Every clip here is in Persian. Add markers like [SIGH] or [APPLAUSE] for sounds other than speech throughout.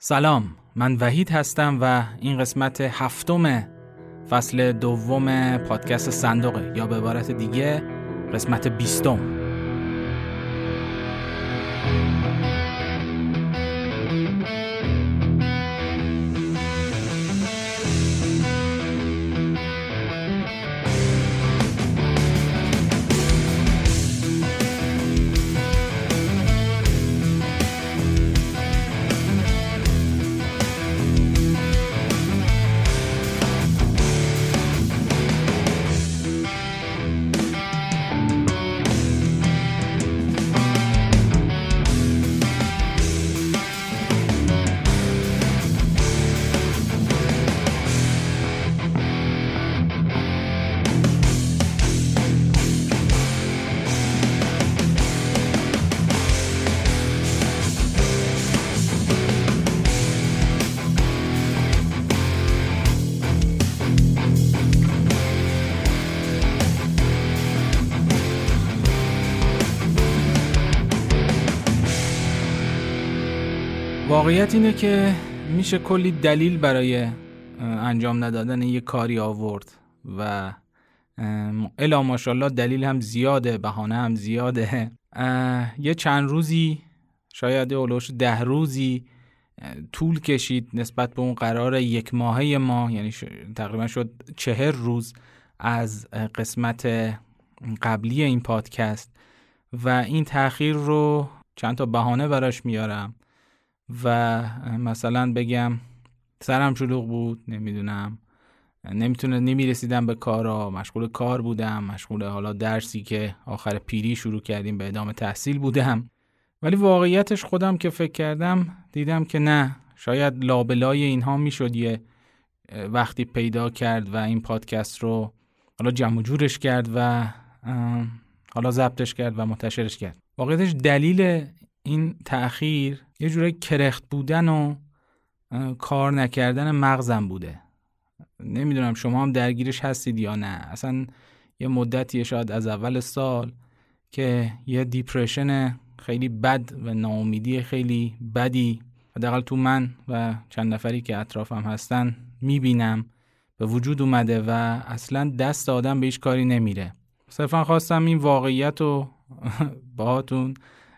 سلام من وحید هستم و این قسمت هفتم فصل دوم پادکست صندوقه یا به عبارت دیگه قسمت بیستم. واقعیت اینه که میشه کلی دلیل برای انجام ندادن یه کاری آورد و الا ماشاءالله دلیل هم زیاده بهانه هم زیاده. یه چند روزی شاید اولوش ده روزی طول کشید نسبت به اون قرار یک ماهه ما یعنی تقریبا شد چهر روز از قسمت قبلی این پادکست و این تاخیر رو چند تا بهانه براش میارم. و مثلا بگم سرم شلوغ بود نمی‌دونم نمی‌تونه نمی‌رسیدم به کارا. مشغول کار بودم مشغول حالا درسی که آخر پیری شروع کردیم به ادامه تحصیل بودم. ولی واقعیتش خودم که فکر کردم دیدم که نه شاید لابلای اینها می‌شد یه وقتی پیدا کرد و این پادکست رو حالا جمع جورش کرد و حالا ضبطش کرد و منتشرش کرد. واقعیتش دلیل این تأخیر یه جوره کرخت بودن و کار نکردن مغزم بوده. نمی‌دونم شما هم درگیرش هستید یا نه. اصلا یه مدتیه شاید از اول سال که یه دیپریشن خیلی بد و ناامیدی خیلی بدی حداقل تو من و چند نفری که اطرافم هستن می‌بینم به وجود اومده و اصلا دست آدم به هیچ کاری نمیره. صرفا خواستم این واقعیت رو [LAUGHS] باهاتون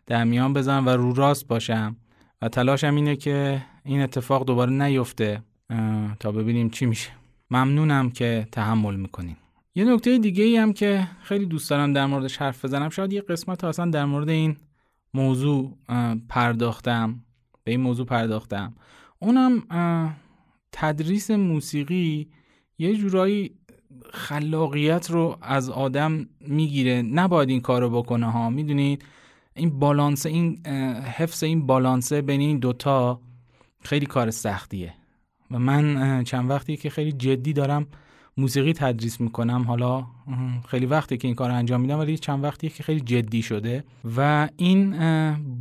در میان بزنم و رو راست باشم. و تلاشم اینه که این اتفاق دوباره نیفته تا ببینیم چی میشه. ممنونم که تحمل می‌کنیم یه نکته دیگه ای هم که خیلی دوست دارم در موردش حرف بزنم. شاید یه قسمت اصلا در مورد این موضوع پرداختم. به این موضوع پرداختم. اونم تدریس موسیقی یه جورایی خلاقیت رو از آدم می‌گیره. نباید این کارو بکنه ها می‌دونید؟ این بالانس این حفظ این بالانسه بین این دوتا خیلی کار سختیه. و من چند وقتی که خیلی جدی دارم موسیقی تدریس می‌کنم حالا خیلی وقتی که این کار انجام میدم ولی چند وقتی که خیلی جدی شده و این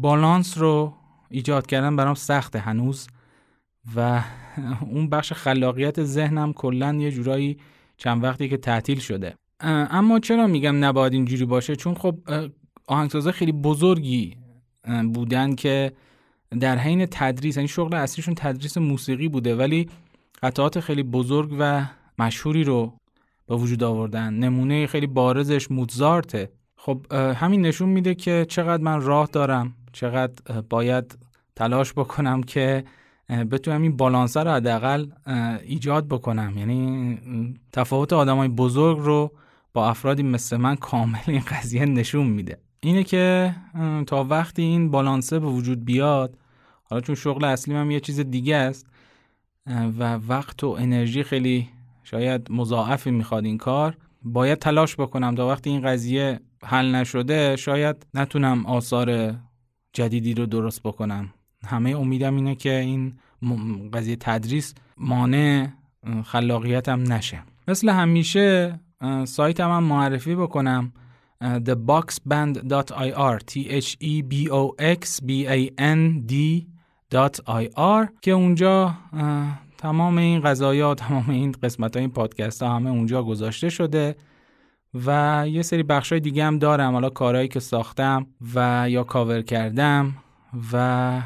بالانس رو ایجاد کردن برام سخته هنوز و [LAUGHS] اون بخش خلاقیت ذهنم کلا یه جورایی چند وقتی که تعطیل شده. اما چرا میگم نباید اینجوری باشه؟ چون خب آهنگسازا خیلی بزرگی بودن که در حین تدریس یعنی شغل اصلیشون تدریس موسیقی بوده ولی قطعات خیلی بزرگ و مشهوری رو به وجود آوردن. نمونه خیلی بارزش موزارته خب همین نشون میده که چقدر من راه دارم چقدر باید تلاش بکنم که بتونم این بالانسه رو حداقل ایجاد بکنم. یعنی تفاوت آدمای بزرگ رو با افرادی مثل من کامل این قضیه نشون میده. اینه که تا وقتی این بالانسه به وجود بیاد حالا چون شغل اصلی من یه چیز دیگه است و وقت و انرژی خیلی شاید مضاعفی می‌خواد این کار باید تلاش بکنم تا وقتی این قضیه حل نشده شاید نتونم آثار جدیدی رو درست بکنم. همه امیدم اینه که این قضیه تدریس مانع خلاقیتم نشه. مثل همیشه سایتم هم معرفی بکنم. theboxband.ir t h e b o x b a n d .ir که اونجا تمام این قضایا [LAUGHS] تمام این قسمت های این پادکست ها همه اونجا گذاشته شده و یه سری بخش های دیگه هم دارم. حالا کارهایی که ساختم و یا کاور کردم و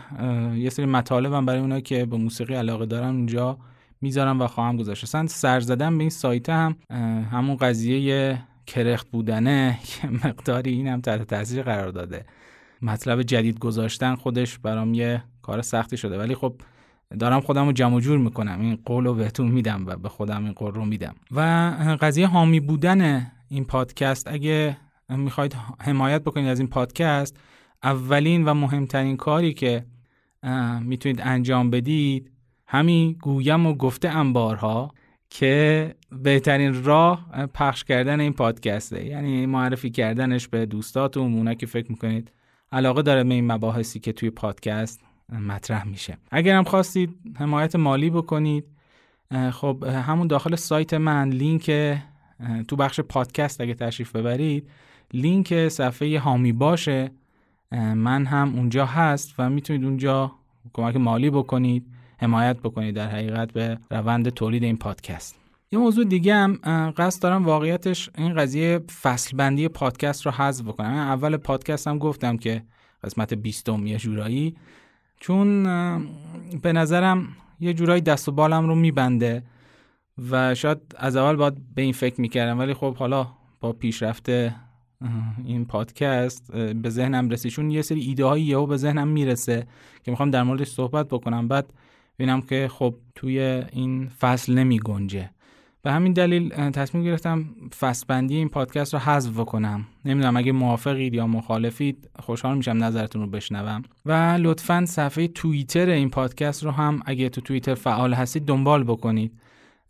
یه سری مطالبم برای اونایی که به موسیقی علاقه دارن اونجا می‌ذارم و خواهم گذاشت. اصلا سر زدن به این سایت هم همون قضیه کرخت بودنه که مقداری این هم تحت تاثیر قرار داده. مطلب جدید گذاشتن خودش برام یه کار سختی شده. ولی خب دارم خودم رو جمع جور می‌کنم. این قول رو بهتون میدم و به خودم این قول رو میدم. و قضیه حامی بودن این پادکست اگه می‌خواید حمایت بکنید از این پادکست اولین و مهمترین کاری که می‌تونید انجام بدید همین گویم و گفته انبارها. که بهترین راه پخش کردن این پادکسته. یعنی معرفی کردنش به دوستاتون اونا که فکر می‌کنید علاقه داره به این مباحثی که توی پادکست مطرح میشه. اگر هم خواستید حمایت مالی بکنید خب همون داخل سایت من لینک تو بخش پادکست اگه تشریف ببرید لینک صفحه هامی باشه. من هم اونجا هست و می‌تونید اونجا کمک مالی بکنید. حمایت بکنید در حقیقت به روند تولید این پادکست. یه موضوع دیگه هم قصد دارم واقعیتش این قضیه فصل بندی پادکست رو حذف بکنم. اول پادکست هم گفتم که قسمت بیستم یه جورایی چون به نظرم یه جورایی دست و بالم رو میبنده و شاید از اول باید به این فکر می‌کردم. ولی خب حالا با پیشرفت این پادکست به ذهنم رسید. چون یه سری ایده هایی یهو به ذهنم می‌رسه که می‌خوام در موردش صحبت بکنم. بعد ببینم که خب توی این فصل نمی گنجه. به همین دلیل تصمیم گرفتم فصل بندی این پادکست رو حذف کنم نمی‌دونم اگه موافقید یا مخالفید خوشحال میشم نظرتون رو بشنوم. و لطفا صفحه توییتر این پادکست رو هم اگه تو توییتر فعال هستید دنبال بکنید.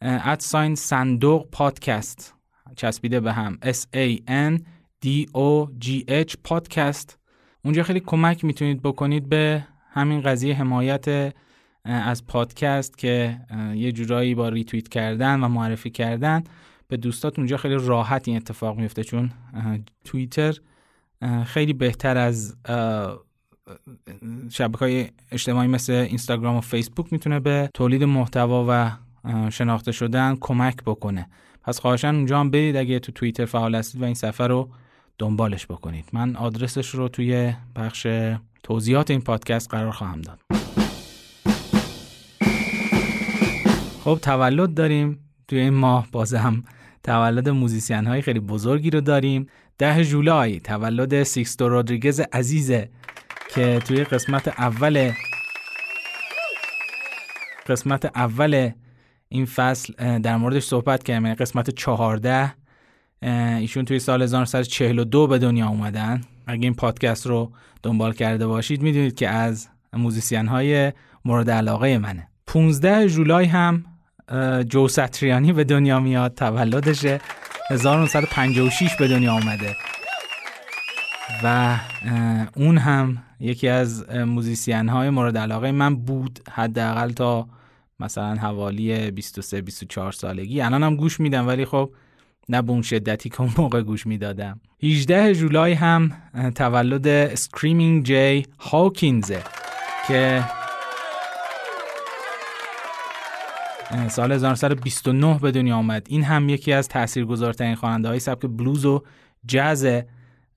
ادساین صندوق پادکست. چسبیده به هم. S A N D O G H پادکست. اونجا خیلی کمک می‌تونید بکنید به همین قضیه حمایت از پادکست که یه جورایی با ریتویت کردن و معرفی کردن به دوستات اونجا خیلی راحت این اتفاق میفته چون توییتر خیلی بهتر از شبکه های اجتماعی مثل اینستاگرام و فیسبوک می‌تونه به تولید محتوا و شناخته شدن کمک بکنه. پس خواهشا اونجا هم برید اگه تو توییتر فعال هستید و این سفر رو دنبالش بکنید. من آدرسش رو توی بخش توضیحات این پادکست قرار خواهم داد. خب تولد داریم توی این ماه بازم تولد musician های خیلی بزرگی رو داریم. ده جولای تولد سیکستو رودریگز عزیزه که توی قسمت اول قسمت اول این فصل در موردش صحبت کردیم. یعنی قسمت چهارده ایشون توی سال 1942 به دنیا اومدن. اگه این پادکست رو دنبال کرده باشید می‌دونید که از musician های مورد علاقه منه. 15 جولای هم جو ستریانی به دنیا میاد تولدشه. 1956 به دنیا آمده و اون هم یکی از musician های مورد علاقه من بود حداقل تا مثلا حوالی 23 24 سالگی. الان هم گوش میدم ولی خب نه به اون شدتی که اون موقع گوش می‌دادم. 18 جولای هم تولد سکریمینگ جی هاکینزه که سال 1929 به دنیا آمد. این هم یکی از تاثیرگذارترین خواننده های سبک بلوز و جاز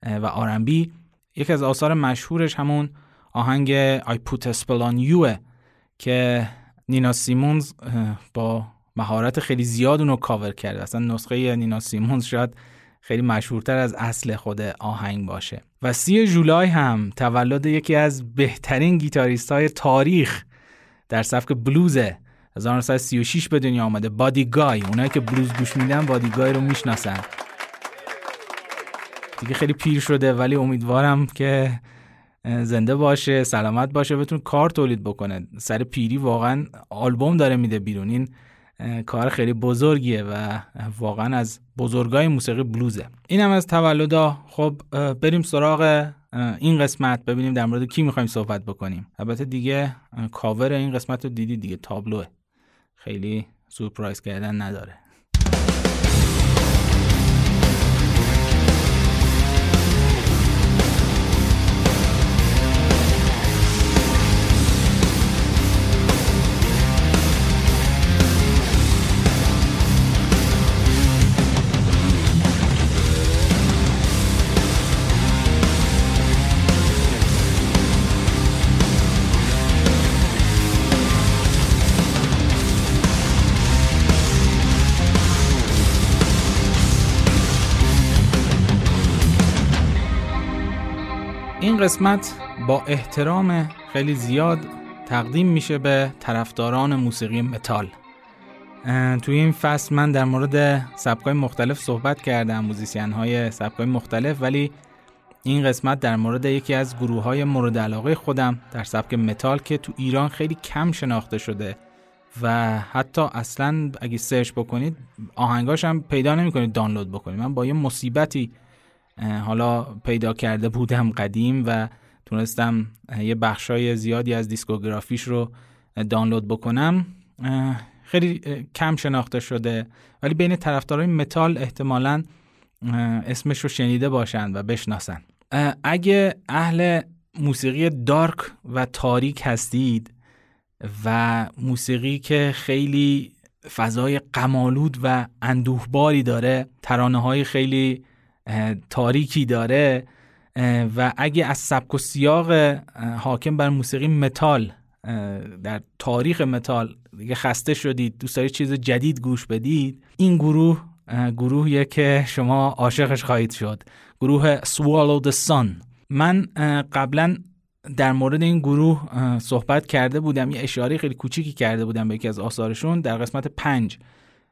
و R&B یکی از آثار مشهورش همون آهنگ I Put a Spell on You که نینا سیمونز با مهارت خیلی زیاد اونو کاور کرده. اصلا نسخه نینا سیمونز شاید خیلی مشهورتر از اصل خود آهنگ باشه. و سی جولای هم تولد یکی از بهترین گیتاریست های تاریخ در سبک بلوزه. 1936 به دنیا آمده. بادی گای اونایی که بلوز گوش میدن بادی گای رو می‌شناسن. دیگه خیلی پیر شده ولی امیدوارم که زنده باشه سلامت باشه بتون کار تولید بکنه. سر پیری واقعا آلبوم داره میده بیرون. این کار خیلی بزرگیه و واقعا از بزرگای موسیقی بلوزه. این هم از تولدا. خب بریم سراغ این قسمت. ببینیم در مورد کی می‌خوایم صحبت بکنیم. البته دیگه کاور این قسمت رو دیدی دیگه تابلوه. خیلی سورپرایز کردن نداره. قسمت با احترام خیلی زیاد تقدیم میشه به طرفداران موسیقی متال. توی این فصل من در مورد سبکای مختلف صحبت کردم musician های سبکای مختلف ولی این قسمت در مورد یکی از گروه های مورد علاقه خودم در سبک متال که تو ایران خیلی کم شناخته شده و حتی اصلا اگه سرچ بکنید آهنگاش هم پیدا نمی‌کنید دانلود بکنید. من با یه مصیبتی حالا پیدا کرده بودم قدیم و تونستم یه بخشای زیادی از discography ش رو دانلود بکنم. خیلی کم شناخته شده ولی بین طرفدارای متال احتمالا اسمش رو شنیده باشند و بشناسن. اگه اهل موسیقی dark و تاریک هستید و موسیقی که خیلی فضای غم‌آلود و اندوهباری داره ترانه های خیلی تاریکی داره و اگه از سبک و سیاق حاکم بر موسیقی متال در تاریخ متال دیگه خسته شدید دوست دارید چیز جدید گوش بدید این گروه گروهیه که شما عاشقش خواهید شد. گروه Swallow the Sun. من قبلا در مورد این گروه صحبت کرده بودم یه اشاره خیلی کوچیکی کرده بودم به یکی از آثارشون در قسمت پنج.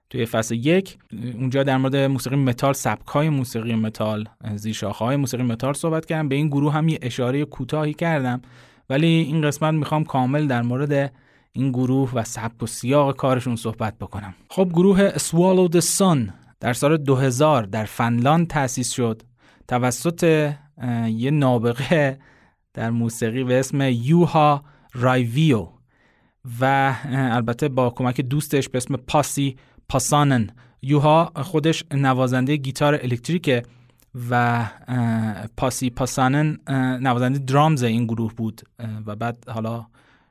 توی فصل یک اونجا در مورد موسیقی متال سبک های موسیقی متال زیرشاخه های موسیقی متال صحبت کردم. به این گروه هم یه اشاره کوتاهی کردم. ولی این قسمت می‌خوام کامل در مورد این گروه و سبک و سیاق کارشون صحبت بکنم. خب گروه Swallow the Sun در سال 2000 در فنلاند تأسیس شد. توسط یه نابغه در موسیقی به اسم یوها رایویو و البته با کمک دوستش به اسم پاسی پاسانن. یوها خودش نوازنده گیتار الکتریکه و پاسی پاسانن نوازنده drums این گروه بود و بعد حالا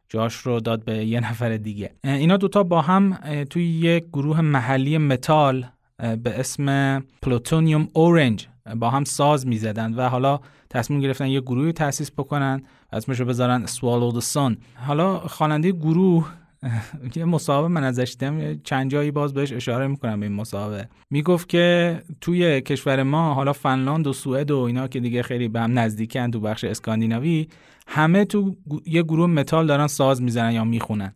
جاش رو داد به یه نفر دیگه. اینا دوتا با هم توی یک گروه محلی متال به اسم Plutonium Orange با هم ساز می‌زدن و حالا تصمیم گرفتن یه گروهی تأسیس بکنن اسمش رو بذارن Swallow Sun. حالا خواننده گروه یه مصاحبه من ازش دیدم چند جایی باز بهش اشاره می‌کنم به این مصاحبه می‌گفت که توی کشور ما حالا فنلاند و سوئد و اینا که دیگه خیلی به هم نزدیکن تو بخش اسکاندیناوی همه تو یه گروه متال دارن ساز می‌زنن یا می‌خونن.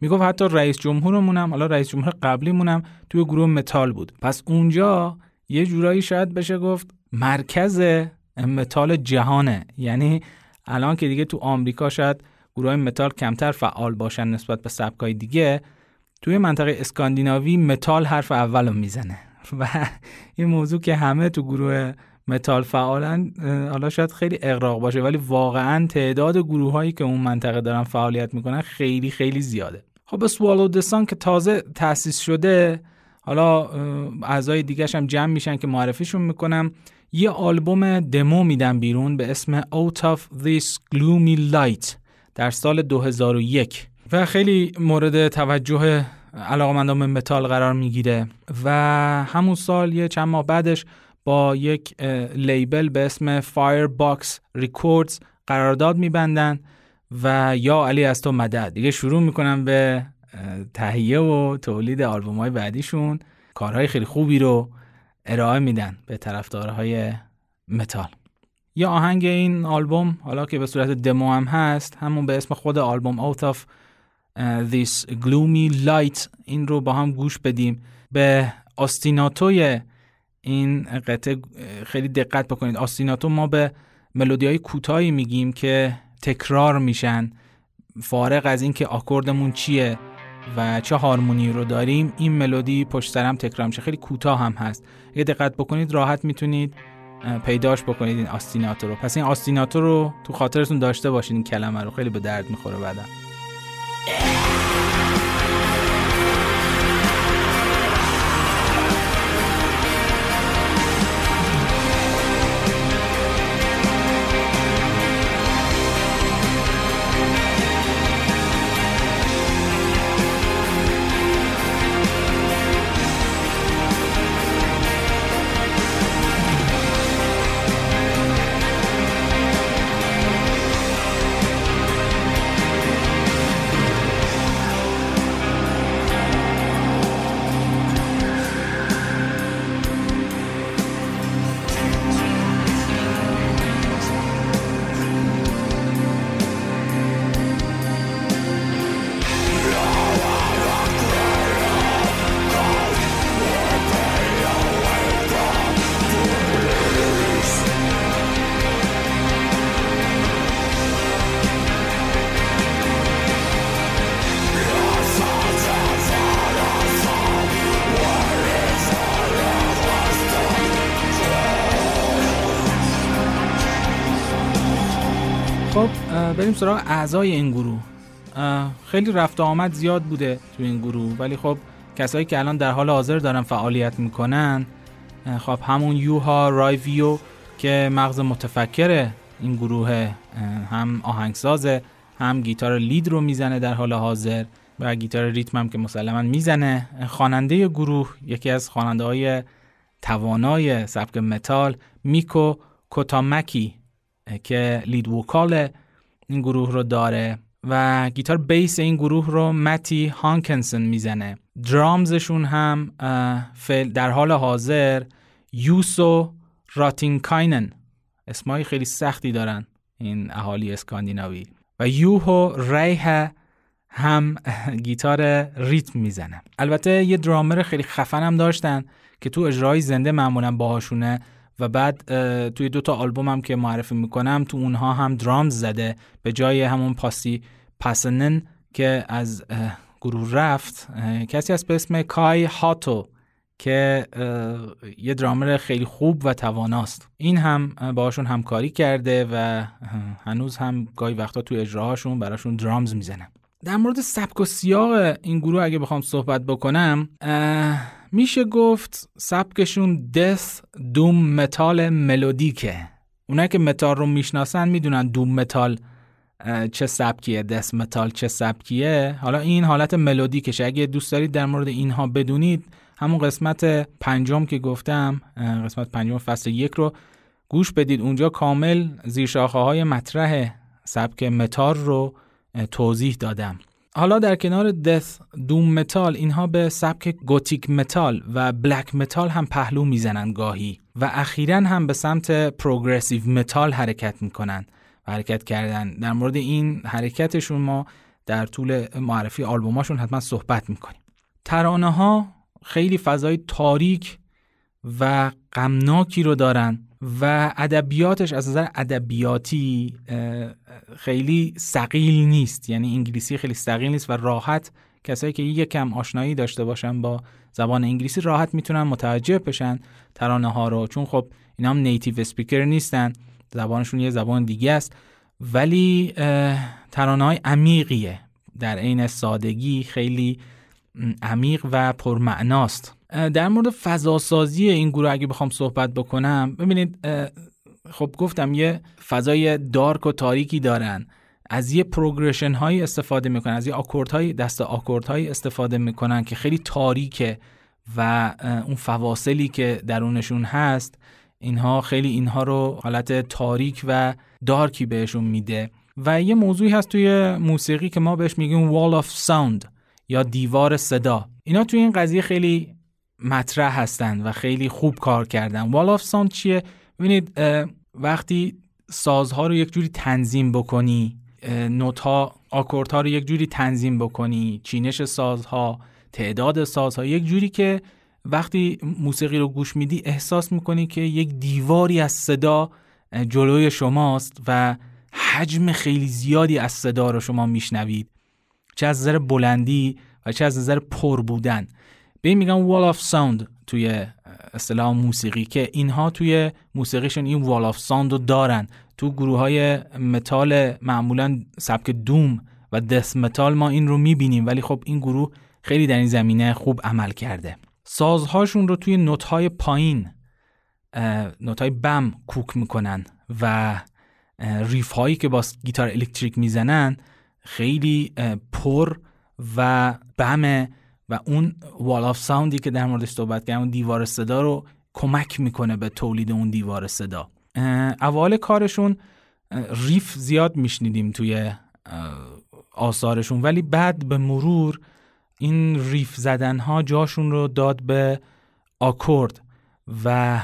می‌گفت حتی رئیس جمهورمون هم حالا رئیس جمهور قبلیمون هم توی گروه متال بود. پس اونجا یه جورایی شاید بشه گفت مرکز متال جهانه. یعنی الان که دیگه تو آمریکا شاید گروه متال کمتر فعال باشن نسبت به سبکای دیگه توی منطقه اسکاندیناوی متال حرف اول رو می‌زنه. [LAUGHS] و این موضوع که همه تو گروه متال فعالن حالا شاید خیلی اغراق باشه ولی واقعا تعداد گروه هایی که اون منطقه دارن فعالیت می‌کنن خیلی خیلی زیاده. خب Swallow The Sun که تازه تأسیس شده حالا اعضای دیگه هم جمع میشن که معرفیشون می‌کنم. یه آلبوم دمو میدن بیرون به اسم Out of This Gloomy Light. در سال 2001 و خیلی مورد توجه علاقمندان متال قرار می‌گیره. و همون سال یه چند ماه بعدش با یک لیبل به اسم Firebox Records قرارداد میبندن و یا علی از تو مدد. دیگه شروع می‌کنن به تهیه و تولید آلبوم های بعدیشون. کارهای خیلی خوبی رو ارائه میدن به طرفدارهای متال. یا آهنگ این آلبوم حالا که به صورت دمو هم هست همون به اسم خود آلبوم Out of This Gloomy Light این رو با هم گوش بدیم. به آستیناتوی این قطعه خیلی دقت بکنید. آستیناتو ما به ملودی های کوتاهی میگیم که تکرار میشن. فارغ از اینکه آکوردمون چیه و چه هارمونی رو داریم این ملودی پشت سرم تکرار میشه. خیلی کوتاه هم هست. اگه دقت بکنید راحت می‌تونید پیداش بکنید این آستیناتو رو. پس این آستیناتو رو تو خاطرتون داشته باشید این کلمه رو. خیلی به درد می‌خوره بعدا. بریم سراغ اعضای این گروه. خیلی رفت آمد زیاد بوده تو این گروه ولی خب کسایی که الان در حال حاضر دارن فعالیت می‌کنن خب همون یوها رایویو که مغز متفکر این گروه هم آهنگسازه هم گیتار lead رو می‌زنه در حال حاضر و گیتار ریتم هم که مسلما می‌زنه. خواننده گروه یکی از خواننده های توانای سبک متال میکو کوتامکی که lead vocal این گروه رو داره و گیتار bass این گروه رو متی هانکونن می‌زنه. درامزشون هم در حال حاضر یوسو راتیکاینن. اسمایی خیلی سختی دارن این اهالی اسکاندیناوی. و یوهو ریه هم [LAUGHS] گیتار ریتم می‌زنه. البته یه درامر خیلی خفن هم داشتن که تو اجرای زنده معمولا باهاشونه و بعد توی دو تا آلبوم هم که معرفی می‌کنم تو اونها هم درامز زده. به جای همون پاسی پاسنن که از گروه رفت کسی از به اسم کای هاتو که یه درامر خیلی خوب و تواناست. این هم باهاشون همکاری کرده و هنوز هم گاهی وقتا تو اجراهاشون براشون درامز می‌زنه در مورد سبک و سیاق این گروه اگه بخوام صحبت بکنم میشه گفت سبکشون death doom metal melodic ه اونایی که متال رو می‌شناسن می‌دونن doom metal چه سبکیه death metal چه سبکیه. حالا این حالت melodic شه اگه دوست دارید در مورد اینها بدونید همون قسمت پنجم که گفتم قسمت پنجم فصل یک رو گوش بدید. اونجا کامل زیرشاخه های مطرح سبک متال رو توضیح دادم. حالا در کنار death doom metal اینها به سبک gothic metal و black metal هم پهلو می‌زنن گاهی و اخیرا هم به سمت progressive metal حرکت می‌کنن و حرکت کردن. در مورد این حرکتشون ما در طول معرفی آلبوماشون حتما صحبت می‌کنیم. ترانه ها خیلی فضای تاریک و غمناکی رو دارن. و ادبیاتش از نظر ادبیاتی خیلی سقیل نیست. یعنی انگلیسی خیلی سقیل نیست و راحت کسایی که یکم آشنایی داشته باشن با زبان انگلیسی راحت می‌تونن متوجه بشن ترانه ها رو. چون خب اینا هم نیتیو اسپیکر نیستن زبانشون یه زبان دیگه است. ولی ترانه های عمیقیه. در عین سادگی خیلی عمیق و پرمعناست. در مورد فضاسازی این گروه اگه بخوام صحبت بکنم ببینید خب گفتم یه فضای دارک و تاریکی دارن. از یه پروگرشن هایی استفاده می‌کنن از یه آکورد های دست آکورد هایی استفاده می‌کنن که خیلی تاریکه و اون فواصلی که درونشون هست اینها خیلی اینها رو حالت تاریک و دارکی بهشون میده. و یه موضوعی هست توی موسیقی که ما بهش میگیم wall of sound یا دیوار صدا. اینا توی این قضیه خیلی مطرح هستن و خیلی خوب کار کردن. wall of sound چیه؟ ببینید وقتی سازها رو یک جوری تنظیم بکنی نوت ها رو یک جوری تنظیم بکنی چینش سازها تعداد سازها یک جوری که وقتی موسیقی رو گوش میدی احساس می‌کنی که یک دیواری از صدا جلوی شماست و حجم خیلی زیادی از صدا رو شما میشنوید. چه از نظر بلندی و چه از نظر پر بودن. به این میگن wall of sound توی اصطلاح موسیقی که اینها توی موسیقیشون این wall of sound رو دارن. تو گروه های متال معمولا سبک doom و death metal ما این رو می‌بینیم. ولی خب این گروه خیلی در این زمینه خوب عمل کرده. سازهاشون رو توی نوت های پایین نوت های بم کوک می‌کنن و riff هایی که با گیتار الکتریک می‌زنن خیلی پر و بم و اون wall of sound ی که در موردش صحبت کردم دیوار صدا رو کمک می‌کنه به تولید اون دیوار صدا. اول کارشون riff زیاد میشنیدیم توی آثارشون ولی بعد به مرور این riff زدن ها جاشون رو داد به آکورد و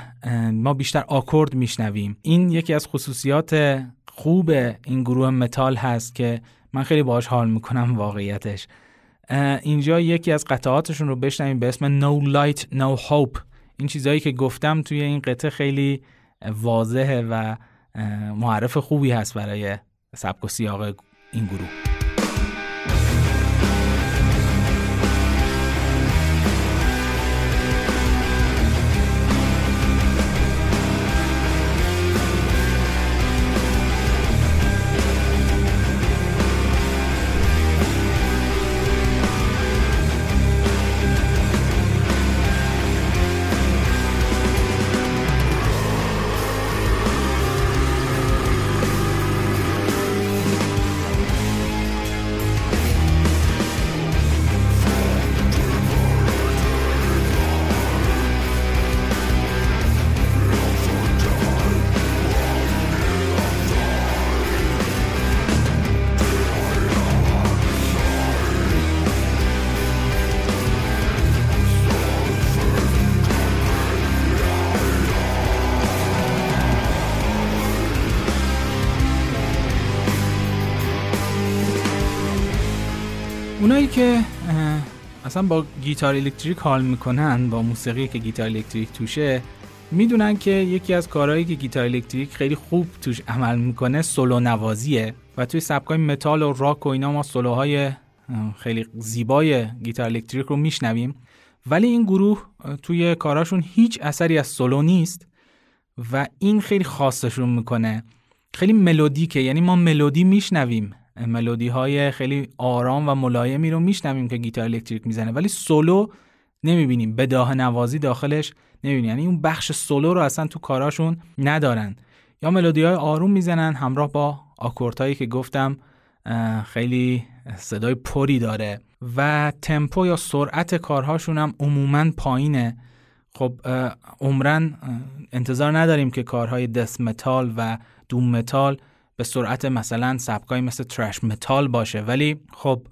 ما بیشتر آکورد میشنویم. این یکی از خصوصیات خوب این گروه متال هست که من خیلی باش حال می‌کنم واقعیتش. اینجا یکی از قطعاتشون رو بشنویم به اسم No Light No Hope. این چیزهایی که گفتم توی این قطعه خیلی واضحه و معرف خوبی هست برای سبک و سیاق این گروه. اونایی که اصلا با گیتار الکتریک حال می‌کنن با موسیقی که گیتار الکتریک توشه می‌دونن که یکی از کارهایی که گیتار الکتریک خیلی خوب توش عمل می‌کنه سولو نوازیه و توی سبکای متال و راک و اینا ما سولوهای خیلی زیبای گیتار الکتریک رو میشنویم. ولی این گروه توی کاراشون هیچ اثری از سولو نیست و این خیلی خاصشون می‌کنه. خیلی melodic ه یعنی ما ملودی میشنویم. ملودی های خیلی آرام و ملایمی رو میشنویم که گیتار الکتریک می‌زنه ولی سولو نمی‌بینیم. بداهه نوازی داخلش نمی‌بینیم. یعنی اون بخش سولو رو اصلا تو کاراشون ندارن. یا ملودی های آروم می‌زنن همراه با آکوردهایی که گفتم خیلی صدای پری داره. و تمپو یا سرعت کارهاشون هم عموما پایینه. خب عمراً انتظار نداریم که کارهای death metal و doom metal به سرعت مثلا سبکای مثل thrash metal باشه. ولی خب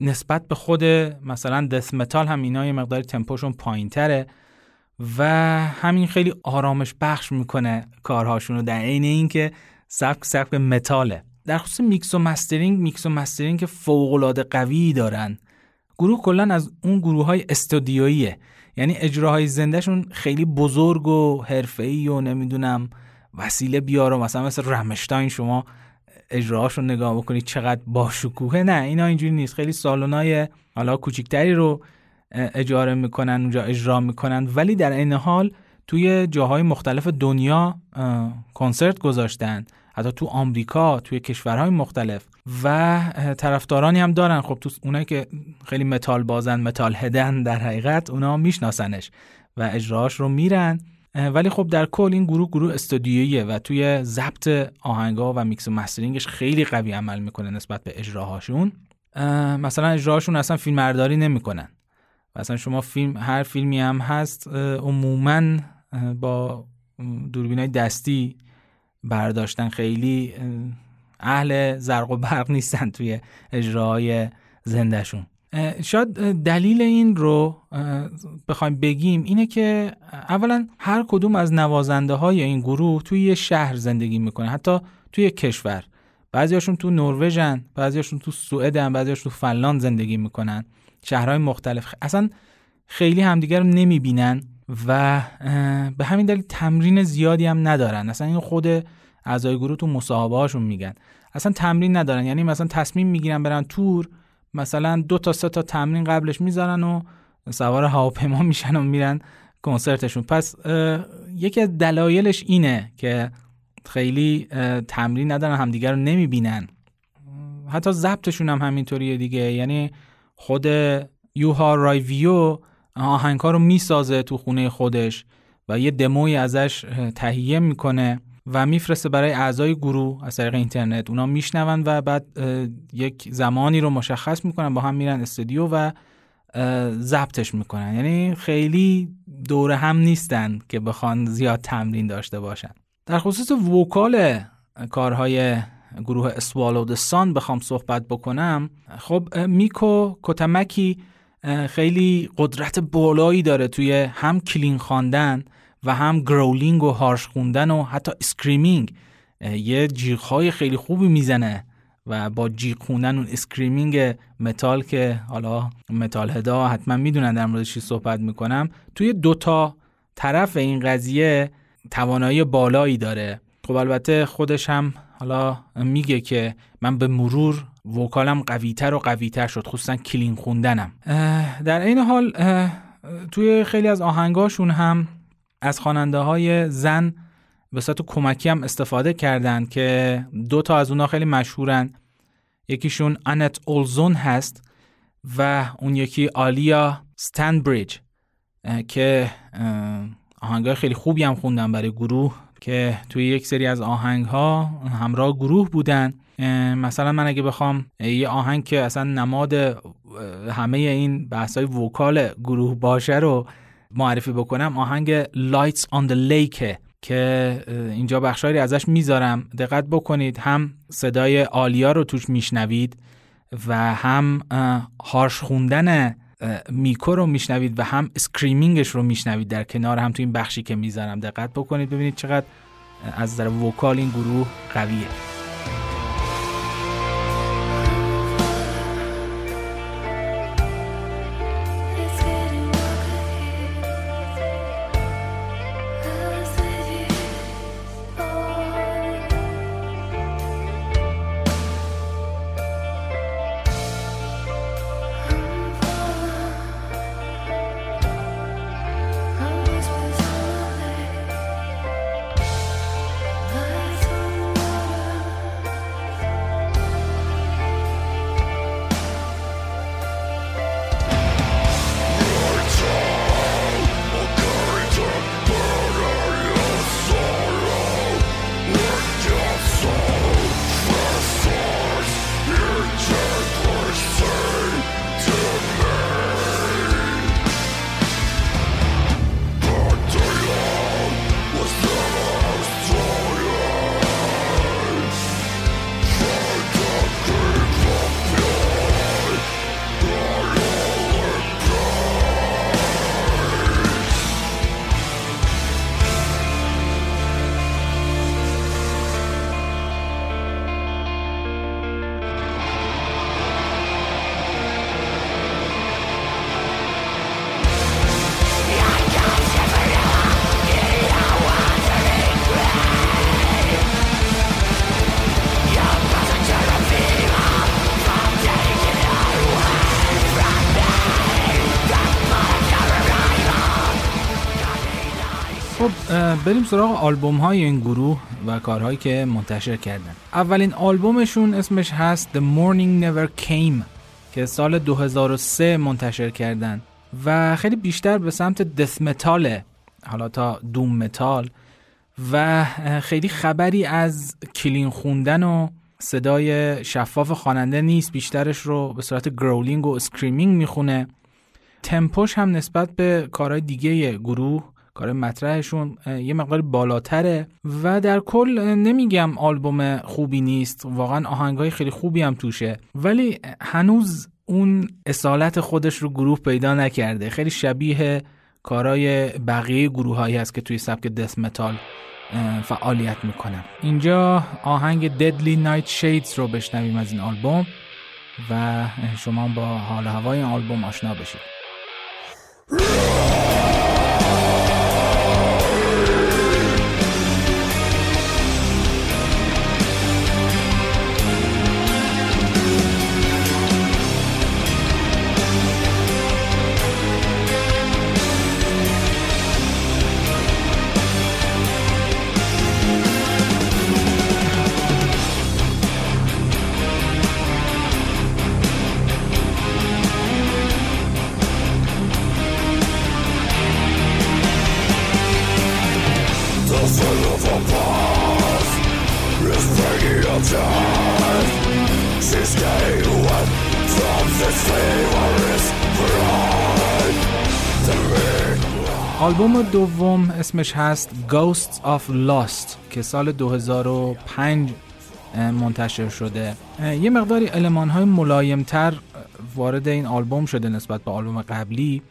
نسبت به خود مثلا death metal هم اینا یه مقدار تمپوشون پایین تره و همین خیلی آرامش بخش می‌کنه کارهاشون رو در عین اینکه سبک سبک متاله. در خصوص میکس و mastering mix و mastering فوق العاده قوی دارن گروه کلا از اون گروه های یعنی اجراهای زنده‌شون خیلی بزرگ و حرفه‌ای و نمی‌دونم وسیله بیارم مثلا مثل رمشتاین شما اجراهاشو نگاه بکنید چقدر باشکوهه. نه اینا اینجوری نیست. خیلی سالونای حالا کوچیکتری رو اجاره می‌کنن اونجا اجرا می‌کنن. ولی در عین حال توی جاهای مختلف دنیا کنسرت گذاشتن. حتی تو آمریکا توی کشورهای مختلف. و طرفدارانی هم دارن. خب تو اونایی که خیلی متال بازن metalhead ن در حقیقت اونا میشناسنش و اجراهاش رو میرن. ولی خب در کل این گروه گروه استودیوییه و توی ضبط آهنگا و میکس و مسترینگش خیلی قوی عمل می‌کنه نسبت به اجراهاشون. مثلا اجراهاشون اصلا فیلم برداری نمی‌کنن. مثلا شما فیلم هر فیلمی هم هست عموما با دوربینای دستی برداشتن خیلی اهل زرق و برق نیستن توی اجراهای زندهشون. شاید دلیل این رو بخوایم بگیم اینه که اولا هر کدوم از نوازنده های این گروه توی یه شهر زندگی می‌کنه حتی توی کشور. بعضیاشون تو نروژن بعضیاشون تو سوئدن بعضیاشون تو فنلاند زندگی می‌کنن. شهرهای مختلف. اصلا خیلی همدیگر رو نمی‌بینن و به همین دلیل تمرین زیادی هم ندارن. اصلا این خود اعضای گروه تو مصاحبه هاشون میگن. اصلا تمرین ندارن. یعنی مثلا تصمیم می‌گیرن برن تور مثلا دو تا سه تا تمرین قبلش می‌ذارن و سوار هواپیما میشن و میرن کنسرتشون. پس یکی از دلایلش اینه که خیلی تمرین ندارن همدیگر رو نمی‌بینن. حتی ضبطشون هم همینطوریه دیگه. یعنی خود یوها رایویو آهنگ رو می‌سازه تو خونه خودش و یه دموی ازش تهیه می‌کنه. و میفرسته برای اعضای گروه از طریق اینترنت. اونا میشنون و بعد یک زمانی رو مشخص می‌کنن با هم میرن استودیو و ضبطش می‌کنن. یعنی خیلی دور هم نیستن که بخوان زیاد تمرین داشته باشن. در خصوص وکال کارهای گروه اسوالو سان بخوام صحبت بکنم. خب میکو کتمکی خیلی قدرت بالایی داره توی هم کلین خواندن. و هم growling و harsh خوندن و حتی screaming یه جیغهای خیلی خوبی می‌زنه و با جیغ خوندن اون screaming متال که حالا metalhead ا حتما می‌دونن در موردش صحبت می‌کنم توی دوتا طرف این قضیه توانایی بالایی داره. خب البته خودش هم حالا میگه که من به مرور vocal م قویتر و قویتر شد خصوصا clean خوندنم. در این حال توی خیلی از آهنگاشون هم از خواننده های زن به صورت کمکی هم استفاده کردن که دو تا از اونا خیلی مشهورن. یکیشون انت اولزون هست و اون یکی آلیا ستنبریج که آهنگای خیلی خوبی هم خوندن برای گروه که توی یک سری از آهنگ ها همراه گروه بودن. مثلا من اگه بخوام یه آهنگ که اصلا نماد همه این بحث های vocal گروه باشه رو معرفی بکنم آهنگ Lights on the Lake که اینجا بخشایی ازش می‌ذارم. دقت بکنید هم صدای آلیا رو توش میشنوید و هم harsh خوندن میکو رو میشنوید و هم screaming ش رو میشنوید در کنار هم تو این بخشی که می‌ذارم. دقت بکنید ببینید چقدر از نظر وکال این گروه قویه. خب بریم سراغ آلبوم های این گروه و کارهایی که منتشر کردن. اولین آلبومشون اسمش هست The Morning Never Came که سال 2003 منتشر کردن و خیلی بیشتر به سمت death metal ه حالا تا doom metal و خیلی خبری از clean خوندن و صدای شفاف خواننده نیست بیشترش رو به صورت growling و screaming می‌خونه. تمپوش هم نسبت به کارهای دیگه گروه کار مطرحشون یه مقدار بالاتره و در کل نمیگم آلبوم خوبی نیست واقعا آهنگای خیلی خوبی هم توشه ولی هنوز اون اصالت خودش رو گروه پیدا نکرده. خیلی شبیه کارای بقیه گروه هایی هست که توی سبک دس متال فعالیت می‌کنن. اینجا آهنگ Deadly Night Shades رو بشنویم از این آلبوم و شما با حال هوای آلبوم آشنا بشید. آلبوم دوم اسمش هست Ghosts of Lost که سال 2005 منتشر شده. یه مقداری علمان های ملایمتر وارد این آلبوم شده نسبت به آلبوم قبلی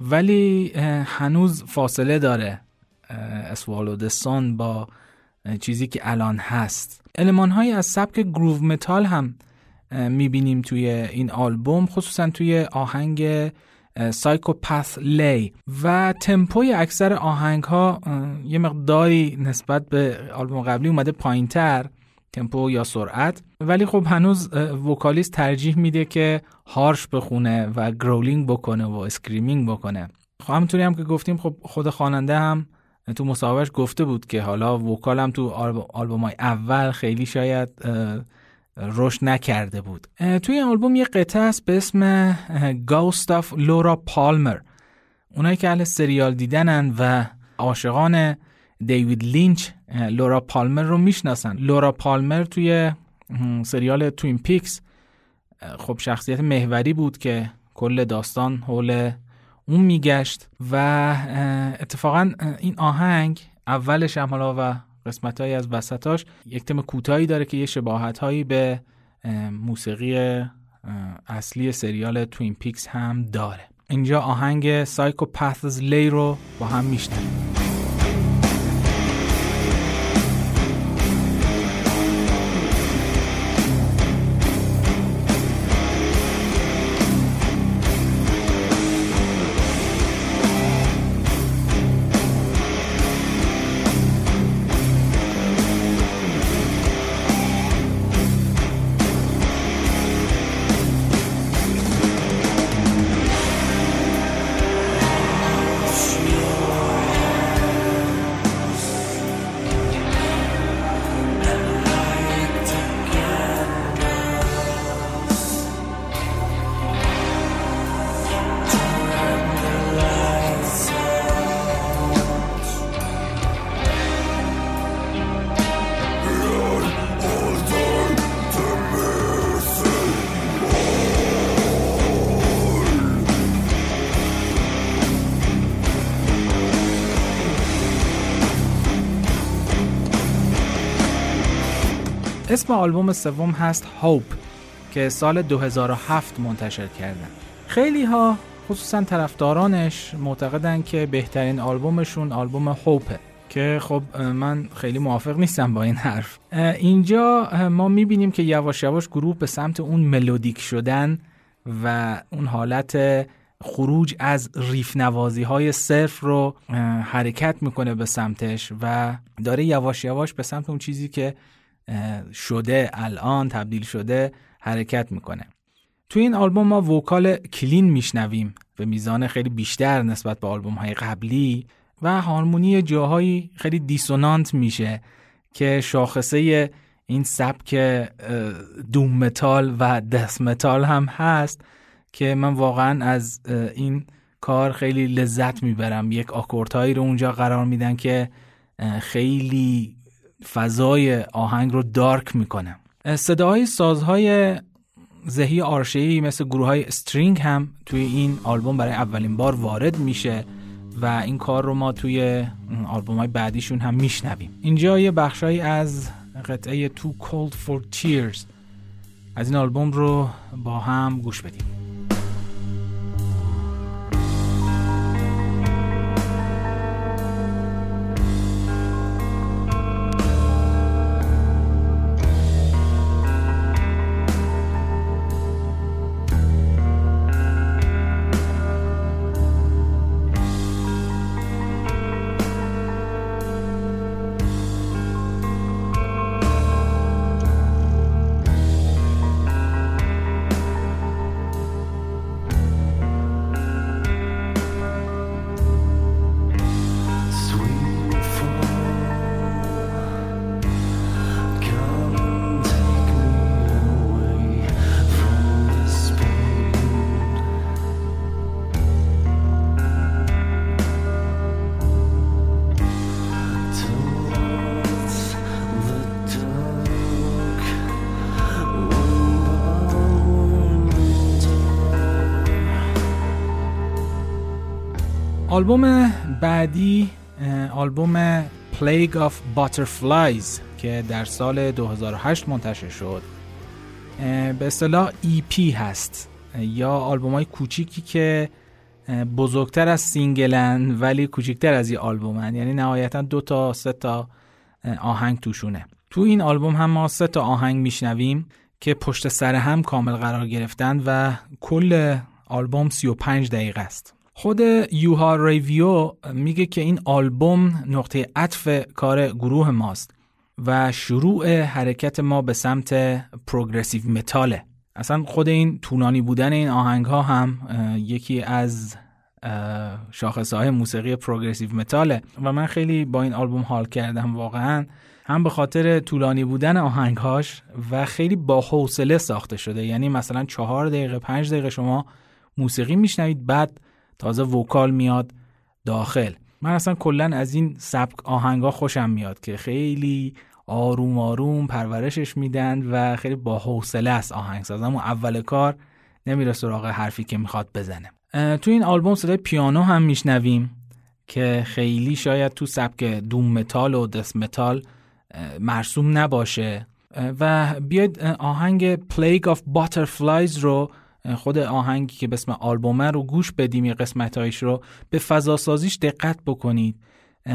ولی هنوز فاصله داره اسوالو دستان با چیزی که الان هست. علمان های از سبک گروو متال هم می‌بینیم توی این آلبوم خصوصا توی آهنگ Psychopath's Lair و تمپوی اکثر آهنگ ها یه مقداری نسبت به آلبوم قبلی اومده پایین تر تمپو یا سرعت. ولی خب هنوز vocalist ترجیح میده که harsh بخونه و growling بکنه و screaming بکنه. خب همونطوری هم که گفتیم خب خود خواننده هم تو مصاحبهش گفته بود که حالا vocal م تو آلبوم های اول خیلی شاید رشد نکرده بود. توی این آلبوم یه قطعه است به اسم Ghost of Laura Palmer اونایی که اهل سریال دیدنن و عاشقان دیوید لینچ لورا پالمر رو می‌شناسن. لورا پالمر توی سریال Twin Peaks خب شخصیت محوری بود که کل داستان حول اون میگشت و اتفاقا این آهنگ اولش هم حالا و قسمت های از وسطاش. یک تم کوتاهی داره که یه شباهت هایی به موسیقی اصلی سریال توین پیکس هم داره. اینجا آهنگ سایکوپاثز لی رو با هم میشنیم اسم آلبوم سوم هست هوپ که سال 2007 منتشر کردن. خیلی ها خصوصا طرفدارانش معتقدن که بهترین آلبومشون آلبوم هوپه که خب من خیلی موافق نیستم با این حرف. اینجا ما می‌بینیم که یواش یواش گروه به سمت اون ملودیک شدن و اون حالت خروج از ریف نوازی های صرف رو حرکت می‌کنه به سمتش و داره یواش یواش به سمت اون چیزی که شده الان تبدیل شده حرکت می‌کنه. توی این آلبوم ما vocal clean میشنویم به میزان خیلی بیشتر نسبت به آلبوم های قبلی و هارمونی جاهایی خیلی dissonant میشه که شاخصه این سبک doom metal و death metal هم هست که من واقعا از این کار خیلی لذت می‌برم. یک آکوردهایی رو اونجا قرار میدن که خیلی فضای آهنگ رو دارک می‌کنه. صداهای سازهای ذهی آرشهی مثل گروه های استرینگ هم توی این آلبوم برای اولین بار وارد میشه و این کار رو ما توی آلبوم های بعدیشون هم میشنویم. اینجا یه بخشایی از قطعه Too Cold for Tears. از این آلبوم رو با هم گوش بدیم. آلبوم بعدی آلبوم Plague of Butterflies که در سال 2008 منتشر شد. به اصطلاح EP هست. یا آلبوم های کوچیکی که بزرگتر از single ن ولی کوچکتر از یه آلبومن. یعنی نهایتا دو تا سه تا آهنگ توشونه. تو این آلبوم هم ما سه تا آهنگ میشنویم که پشت سر هم کامل قرار گرفتن و کل آلبوم 35 دقیقه است. خود یوها ریویو میگه که این آلبوم نقطه عطف کار گروه ماست و شروع حرکت ما به سمت پروگرسیو متاله. اصلا خود این طولانی بودن این آهنگ ها هم یکی از شاخصه های موسیقی پروگرسیو متاله و من خیلی با این آلبوم حال کردم واقعا. هم به خاطر طولانی بودن آهنگهاش و خیلی با حوصله ساخته شده. یعنی مثلا چهار دقیقه پنج دقیقه شما موسیقی میشنوید بعد تازه vocal میاد داخل. من اصلا کلا از این سبک آهنگا خوشم میاد که خیلی آروم آروم پرورشش میدن و خیلی با حوصله است آهنگساز اما اول کار نمیره سراغ حرفی که می‌خواد بزنه. تو این آلبوم صدای پیانو هم میشنویم که خیلی شاید تو سبک doom metal و death metal مرسوم نباشه. و بیاید آهنگ Plague of Butterflies رو خود آهنگی که به اسم آلبومه رو گوش بدیم یه قسمتهایش رو به فضا سازیش دقت بکنید.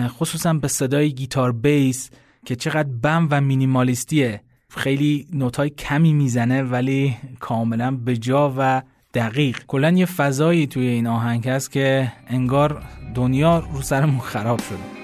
خصوصا به صدای گیتار بیس که چقدر بم و مینیمالیستیه. خیلی نوتای کمی می‌زنه ولی کاملا به جا و دقیق. کلا یه فضایی توی این آهنگ هست که انگار دنیا رو سرمون خراب شده.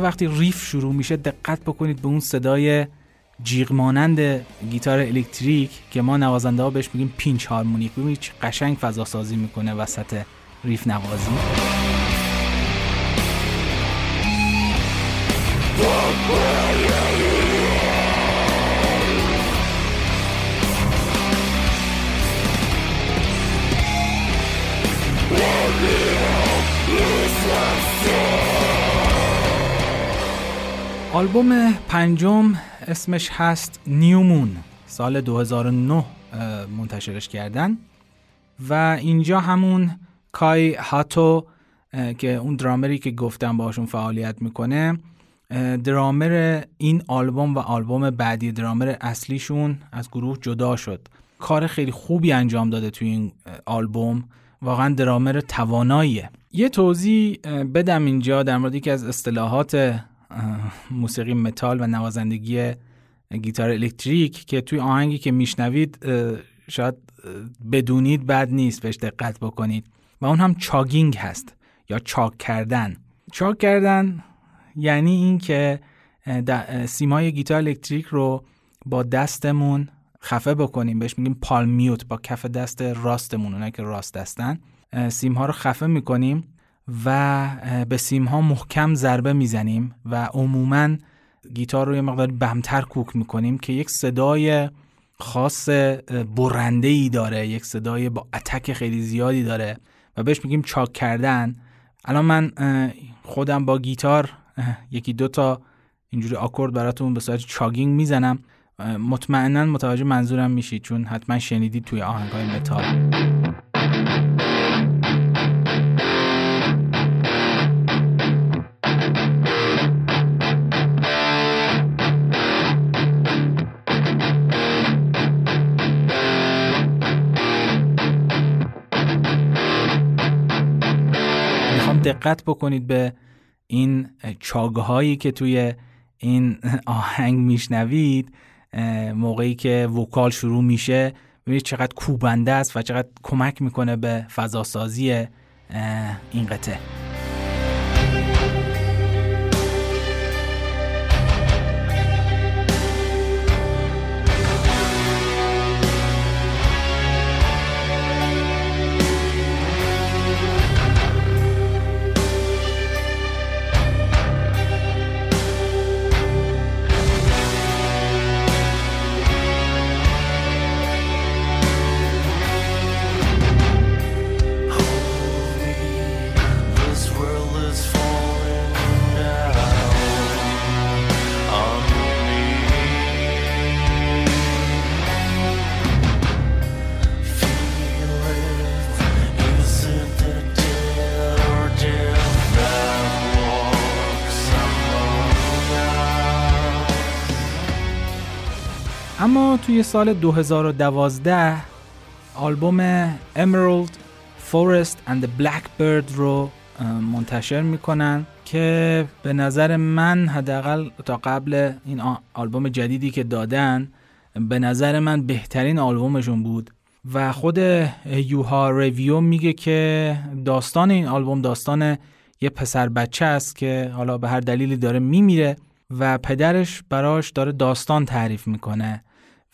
وقتی riff شروع میشه دقت بکنید به اون صدای جیغ مانند گیتار الکتریک که ما نوازنده ها بهش میگیم pinch harmonic. ببینید چه قشنگ فضا سازی می‌کنه وسط riff نوازی. آلبوم پنجم اسمش هست نیومون سال 2009 منتشرش کردن. و اینجا همون کای هاتو که اون درامری که گفتم باشون فعالیت می‌کنه درامر این آلبوم و آلبوم بعدی درامر اصلیشون از گروه جدا شد. کار خیلی خوبی انجام داده توی این آلبوم. واقعا درامر تواناییه. یه توضیح بدم اینجا در مورد یکی از اصطلاحات موسیقی متال و نوازندگی گیتار الکتریک که توی آهنگی که میشنوید شاید بدونید بد نیست بهش دقت بکنید. و اون هم chugging هست یا chug کردن. chug کردن یعنی این که سیمای گیتار الکتریک رو با دستمون خفه بکنیم. بهش میگیم palm mute با کف دست راستمون اونایی که راست دستن سیم ها رو خفه می‌کنیم. و به سیم ها محکم ضربه می‌زنیم و عموما گیتار رو یه مقدار بمتر کوک می‌کنیم که یک صدای خاص برنده ای داره یک صدای با attack خیلی زیادی داره و بهش میگیم chug کردن. الان من خودم با گیتار یکی دو تا اینجوری آکورد براتون به صورت chugging می‌زنم. مطمئنا متوجه منظورم میشید چون حتما شنیدید توی آهنگای متال. دقت بکنید به این چاگه هایی که توی این [LAUGHS] آهنگ میشنوید موقعی که وکال شروع میشه ببینید چقدر کوبنده است و چقدر کمک می‌کنه به فضاسازی این قطعه. توی سال 2012 آلبوم Emerald Forest and the Blackbird رو منتشر می‌کنن که به نظر من حداقل تا قبل این آلبوم جدیدی که دادن به نظر من بهترین آلبومشون بود. و خود یوها ریویو میگه که داستان این آلبوم داستان یه پسر بچه است که حالا به هر دلیلی داره میمیره و پدرش براش داره داستان تعریف می‌کنه.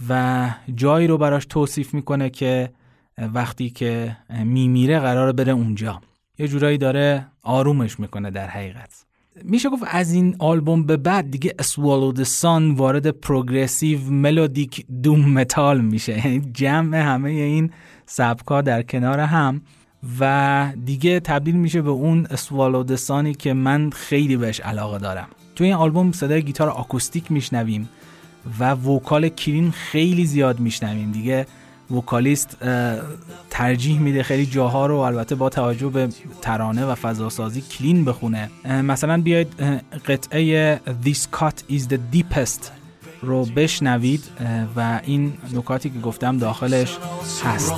و جایی رو براش توصیف می‌کنه که وقتی که میمیره قرار بره اونجا. یه جورایی داره آرومش می‌کنه در حقیقت. میشه گفت از این آلبوم به بعد دیگه اسوالو سان وارد پروگرسیو ملودیک دوم متال میشه. یعنی جمع همه این سبکا در کنار هم و دیگه تبدیل میشه به اون اسوالو سانی که من خیلی بهش علاقه دارم. توی این آلبوم صدای گیتار آکوستیک میشنویم. و وکال کلین خیلی زیاد میشنویم. دیگه وکالیست ترجیح میده خیلی جاها رو البته با توجه به ترانه و فضاسازی کلین بخونه. مثلا بیاید قطعه This Cut is the Deepest رو بشنوید. و این نکاتی که گفتم داخلش هست.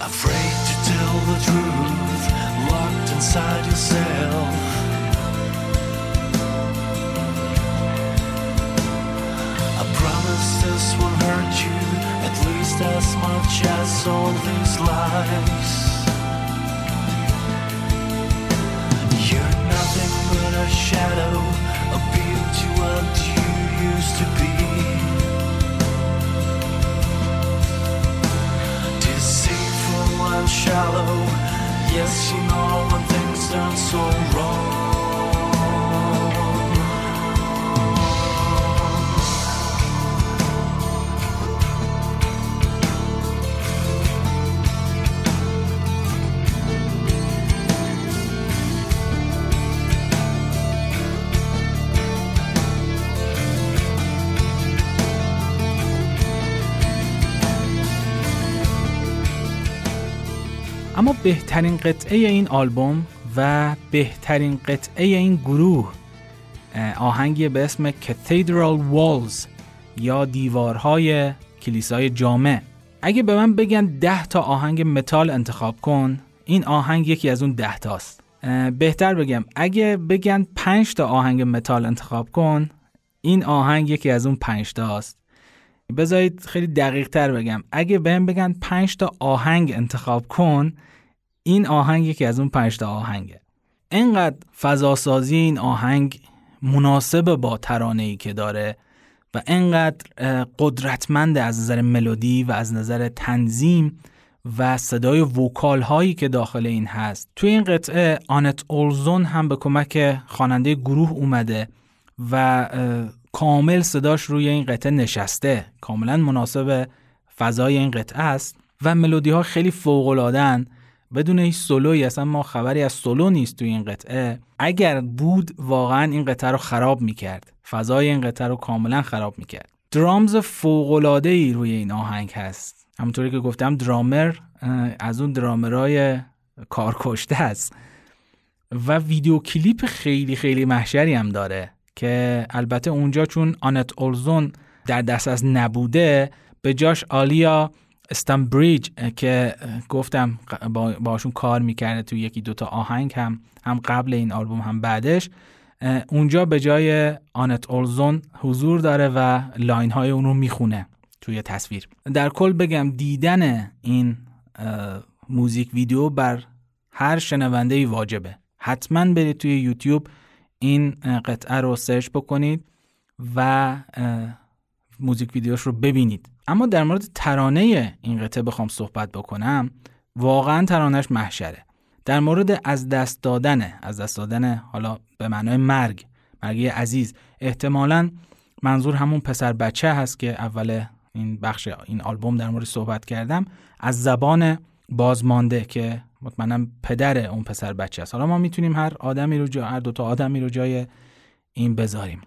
Afraid to tell the truth, locked inside yourself. This will hurt you at least as much as all these lies. You're nothing but a shadow, a beauty what you used to be. Deceitful and shallow, yes, you know when things turn so wrong. اما بهترین قطعه این آلبوم و بهترین قطعه این گروه آهنگی به اسم Cathedral Walls یا دیوارهای کلیسای جامع. اگه به من بگن ده تا آهنگ متال انتخاب کن این آهنگ یکی از اون ده تاست. بهتر بگم اگه بگن پنج تا آهنگ متال انتخاب کن این آهنگ یکی از اون پنج تاست. بذارید خیلی دقیق تر بگم. اگه بهم بگن پنج تا آهنگ انتخاب کن این آهنگ یکی از اون پنج تا آهنگه. انقدر فضاسازی این آهنگ مناسب با ترانه ای که داره و انقدر قدرتمند از نظر ملودی و از نظر تنظیم و صدای وکال هایی که داخل این هست. توی این قطعه آنت اولزون هم به کمک خواننده گروه اومده و کامل صداش روی این قطعه نشسته. کاملا مناسب فضای این قطعه است و ملودی ها خیلی فوق العاده‌اند بدون هیچ سولوی اصلا ما خبری از سولو نیست توی این قطعه. اگر بود واقعا این قطعه رو خراب می‌کرد. فضای این قطعه رو کاملا خراب می‌کرد. درامز فوق ای روی این آهنگ هست. همونطوری که گفتم درامر از اون درامرای کارکشته است. و ویدیو کلیپ خیلی خیلی محشری هم داره. که البته اونجا چون آنت اولزون در دسترس نبوده به جاش آلیا استنبریج که گفتم باشون کار می‌کرده تو یکی دوتا آهنگ هم هم قبل این آلبوم هم بعدش اونجا به جای آنت اولزون حضور داره و line های اون رو می‌خونه توی تصویر. در کل بگم دیدن این موزیک ویدیو بر هر شنونده واجبه. حتما برید توی یوتیوب این قطعه رو سرچ بکنید و موزیک ویدیوش رو ببینید. اما در مورد ترانه این قطعه بخوام صحبت بکنم واقعا ترانش محشره. در مورد از دست دادن از دست دادن حالا به معنای مرگ مرگی عزیز احتمالا منظور همون پسر بچه هست که اول این بخش این آلبوم در مورد صحبت کردم از زبان بازمانده که مطمئنم پدر اون پسر بچه است. حالا ما می‌تونیم هر آدمی رو جا هر دوتا آدمی رو جای این بذاریم.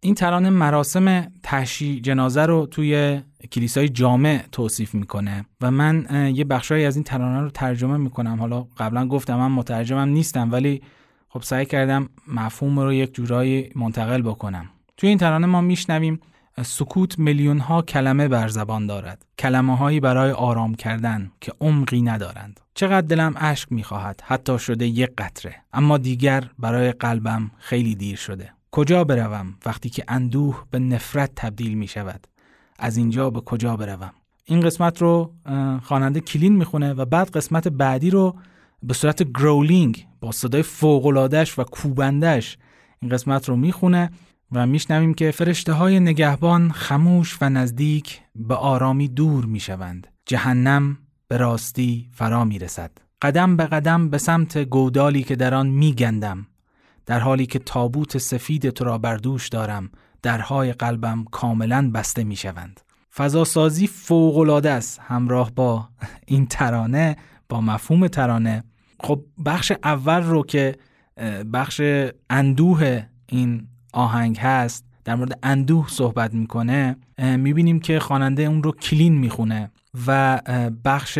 این ترانه مراسم تشییع جنازه رو توی کلیسای جامع توصیف می‌کنه و من یه بخشایی از این ترانه رو ترجمه می‌کنم. حالا قبلا گفتم من مترجمم نیستم ولی خب سعی کردم مفهوم رو یک جورایی منتقل بکنم. توی این ترانه ما میشنویم سکوت میلیون ها کلمه بر زبان دارد. کلمه هایی برای آرام کردن که عمقی ندارند. چقدر دلم اشک می‌خواهد حتی شده یک قطره. اما دیگر برای قلبم خیلی دیر شده. کجا بروم وقتی که اندوه به نفرت تبدیل می شود از اینجا به کجا بروم؟ این قسمت رو خواننده کلین می‌خونه و بعد قسمت بعدی رو به صورت گرولینگ با صدای فوقلادش و کوبندش این قسمت رو می‌خونه. و میشنویم که فرشته های نگهبان خموش و نزدیک به آرامی دور می‌شوند. جهنم به راستی فرا می‌رسد. قدم به قدم به سمت گودالی که در آن میگندم. در حالی که تابوت سفید تو را بر دوش دارم درهای قلبم کاملا بسته می شوند فضاسازی فوقالعاده است همراه با این ترانه با مفهوم ترانه. خب بخش اول رو که بخش اندوه این آهنگ هست در مورد اندوه صحبت می‌کنه می‌بینیم که خواننده اون رو کلین می‌خونه و بخش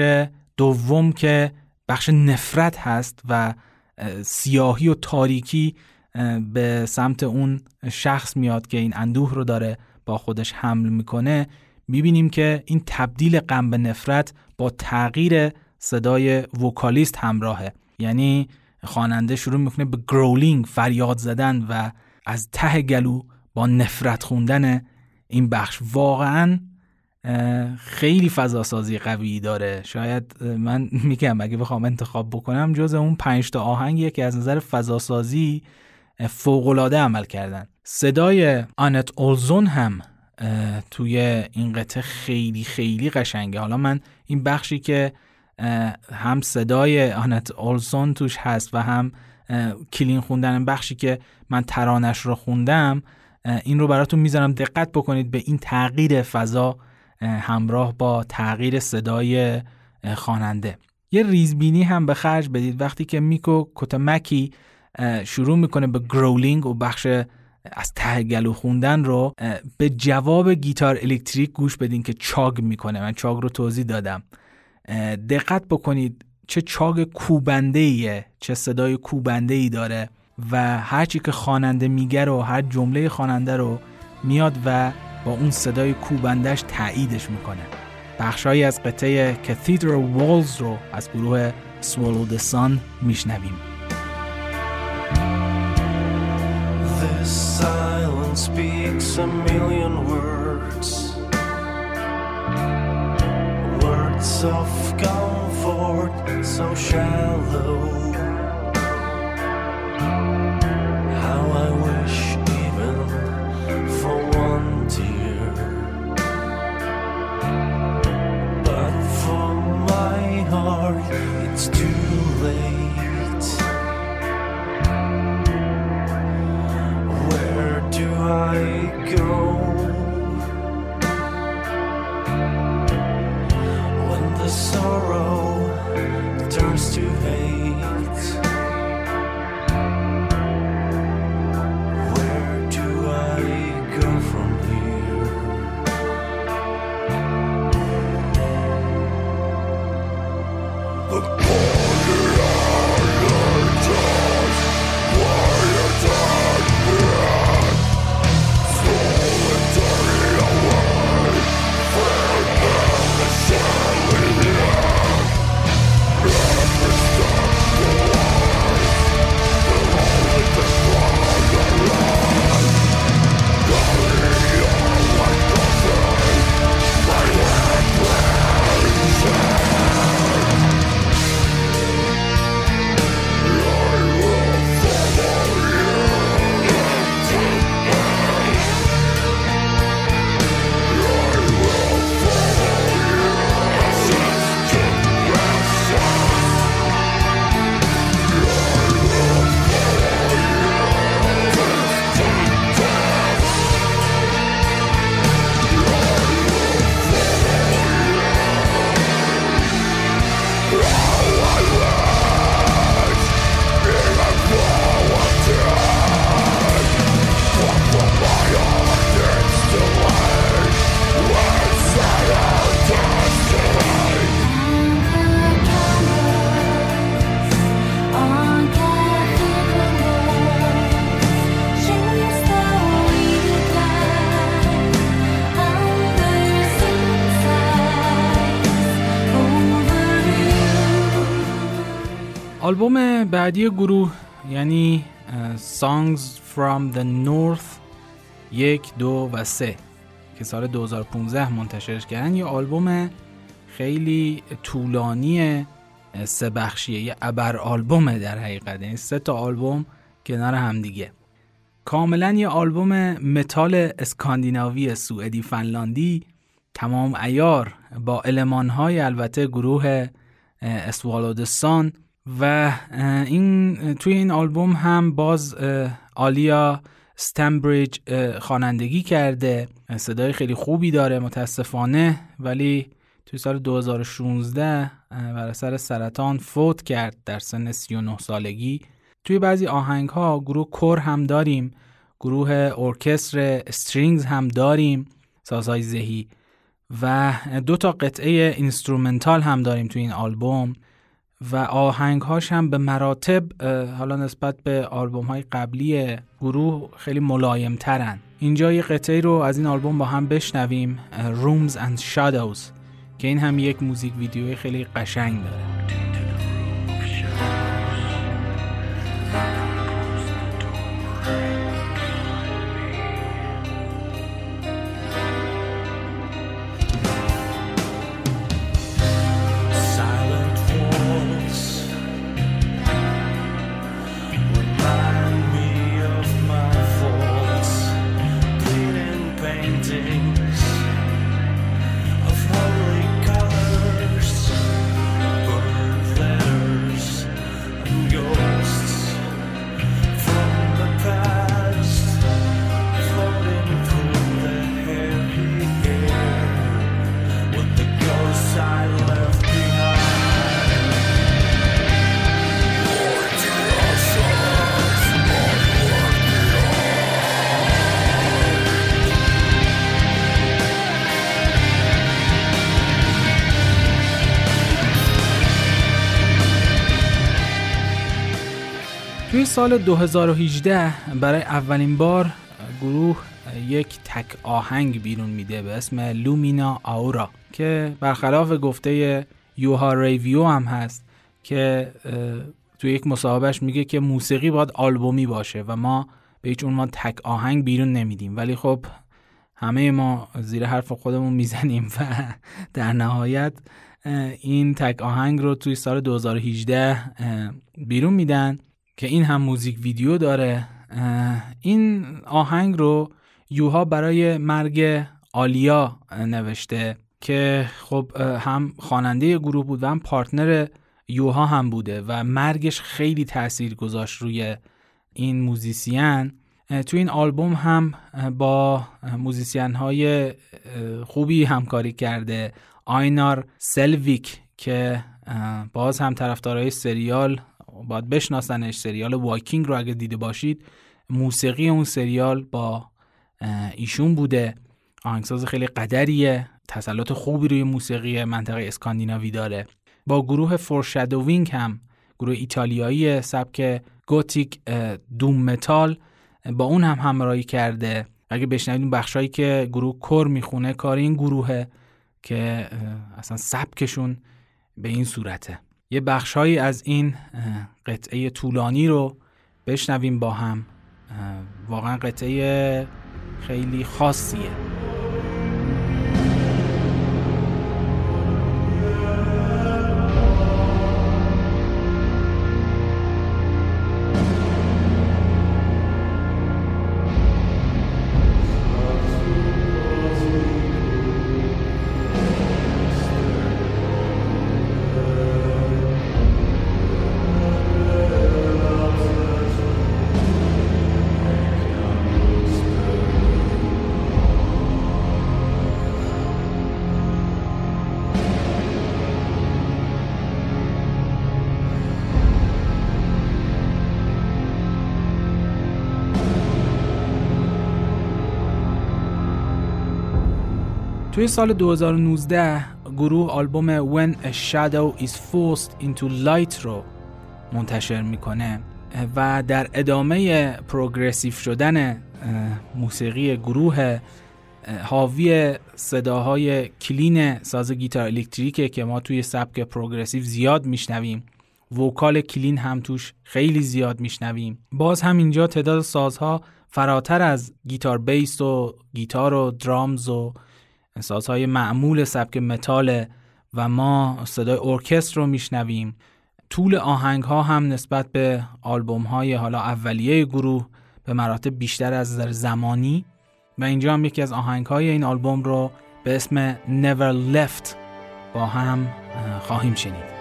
دوم که بخش نفرت هست و سیاهی و تاریکی به سمت اون شخص میاد که این اندوه رو داره با خودش حمل می‌کنه می‌بینیم که این تبدیل غم به نفرت با تغییر صدای وکالیست همراهه. یعنی خواننده شروع می‌کنه به گرولینگ فریاد زدن و از ته گلو با نفرت خوندن این بخش واقعا خیلی فضاسازی قوی داره. شاید من [LAUGHS] میگم اگه بخوام انتخاب بکنم جز اون پنج تا آهنگیه که از نظر فضاسازی فوقالعاده عمل کردن. صدای آنت اولزون هم توی این قطعه خیلی خیلی قشنگه. حالا من این بخشی که هم صدای آنت اولزون توش هست و هم کلین خوندن بخشی که من ترانش رو خوندم این رو براتون می‌ذارم. دقت بکنید به این تغییر فضا همراه با تغییر صدای خواننده. یه ریزبینی هم به خرج بدید. وقتی که میکو کتمکی شروع می‌کنه به growling و بخش از ته گلو خوندن رو به جواب گیتار الکتریک گوش بدین که chug می‌کنه. من chug رو توضیح دادم. دقت بکنید چه chug کوبنده ایه چه صدای کوبنده ای داره و هرچی که خواننده میگه رو هر جمله خواننده رو میاد و با اون صدای کوبندش تاییدش می‌کنه. بخشهایی از قطعه Cathedral Walls رو از گروه the Sun میشنویم. This silence speaks a million words. depths of comfort so shallow. How I wish, even for one tear, but for my heart, it's too late. Where do I? آلبوم بعدی گروه یعنی Songs from the North یک دو و سه که سال 2015 منتشرش کردن. یه آلبوم خیلی طولانی سه بخشیه یه ابر آلبومه در حقیقت. یعنی سه تا آلبوم کنار همدیگه کاملا یه آلبوم متال اسکاندیناوی سوئدی فنلاندی. تمام ایار با المانهای البته گروه اسوالودستان و این توی این آلبوم هم باز آلیا ستمبریج خوانندگی کرده. صدای خیلی خوبی داره متاسفانه. ولی توی سال 2016 بر اثر سرطان فوت کرد در سن 39 سالگی. توی بعضی آهنگ ها گروه کور هم داریم گروه ارکستر استرینگز هم داریم سازهای زهی و دو تا قطعه instrumental هم داریم توی این آلبوم. و آهنگ هاش هم به مراتب حالا نسبت به آلبوم های قبلی گروه خیلی ملایم ترن اینجا یه قطعه رو از این آلبوم با هم بشنویم Rooms and Shadows که این هم یک موزیک ویدیوی خیلی قشنگ داره. سال 2018 برای اولین بار گروه یک تک آهنگ بیرون میده به اسم لومینا آورا که برخلاف گفته یوها ریویو هم هست که توی یک مصاحبهش میگه که موسیقی باید آلبومی باشه و ما به هیچ عنوان تک آهنگ بیرون نمیدیم. ولی خب همه ما زیر حرف خودمون می‌زنیم و در نهایت این تک آهنگ رو توی سال 2018 بیرون میدن. که این هم موزیک ویدیو داره. این آهنگ رو یوها برای مرگ آلیا نوشته که خب هم خواننده گروه بود و هم partner یوها هم بوده و مرگش خیلی تاثیر گذاشت روی این موزیسین. تو این آلبوم هم با موزیسین های خوبی همکاری کرده آینار سلویک که باز هم طرفدارای سریال باید بشناسنش سریال وایکینگ رو اگه دیده باشید موسیقی اون سریال با ایشون بوده. آهنگساز خیلی قدریه تسلط خوبی روی موسیقی منطقه اسکاندیناوی داره. با گروه Foreshadowing هم گروه ایتالیایی سبک گوتیک doom metal با اون هم همراهی کرده. اگه بشنوید بخشایی که گروه کور می‌خونه کار این گروهه که اصلا سبکشون به این صورته. یه بخشهایی از این قطعه طولانی رو بشنویم با هم. واقعا قطعه خیلی خاصیه. سال 2019 گروه آلبوم When a Shadow is Forced into Light رو منتشر می‌کنه و در ادامه پروگرسیف شدن موسیقی گروه حاوی صداهای کلین ساز گیتار الکتریکه که ما توی سبک پروگرسیو زیاد میشنویم. وکال کلین هم توش خیلی زیاد میشنویم. باز هم اینجا تعداد سازها فراتر از گیتار بیس و گیتار و درامز و سازهای معمول سبک متال و ما صدای ارکستر رو میشنویم. طول آهنگ ها هم نسبت به آلبوم های حالا اولیه گروه به مراتب بیشتر از نظر زمانی. و اینجا هم یکی از آهنگ های این آلبوم رو به اسم Never Left با هم خواهیم شنید.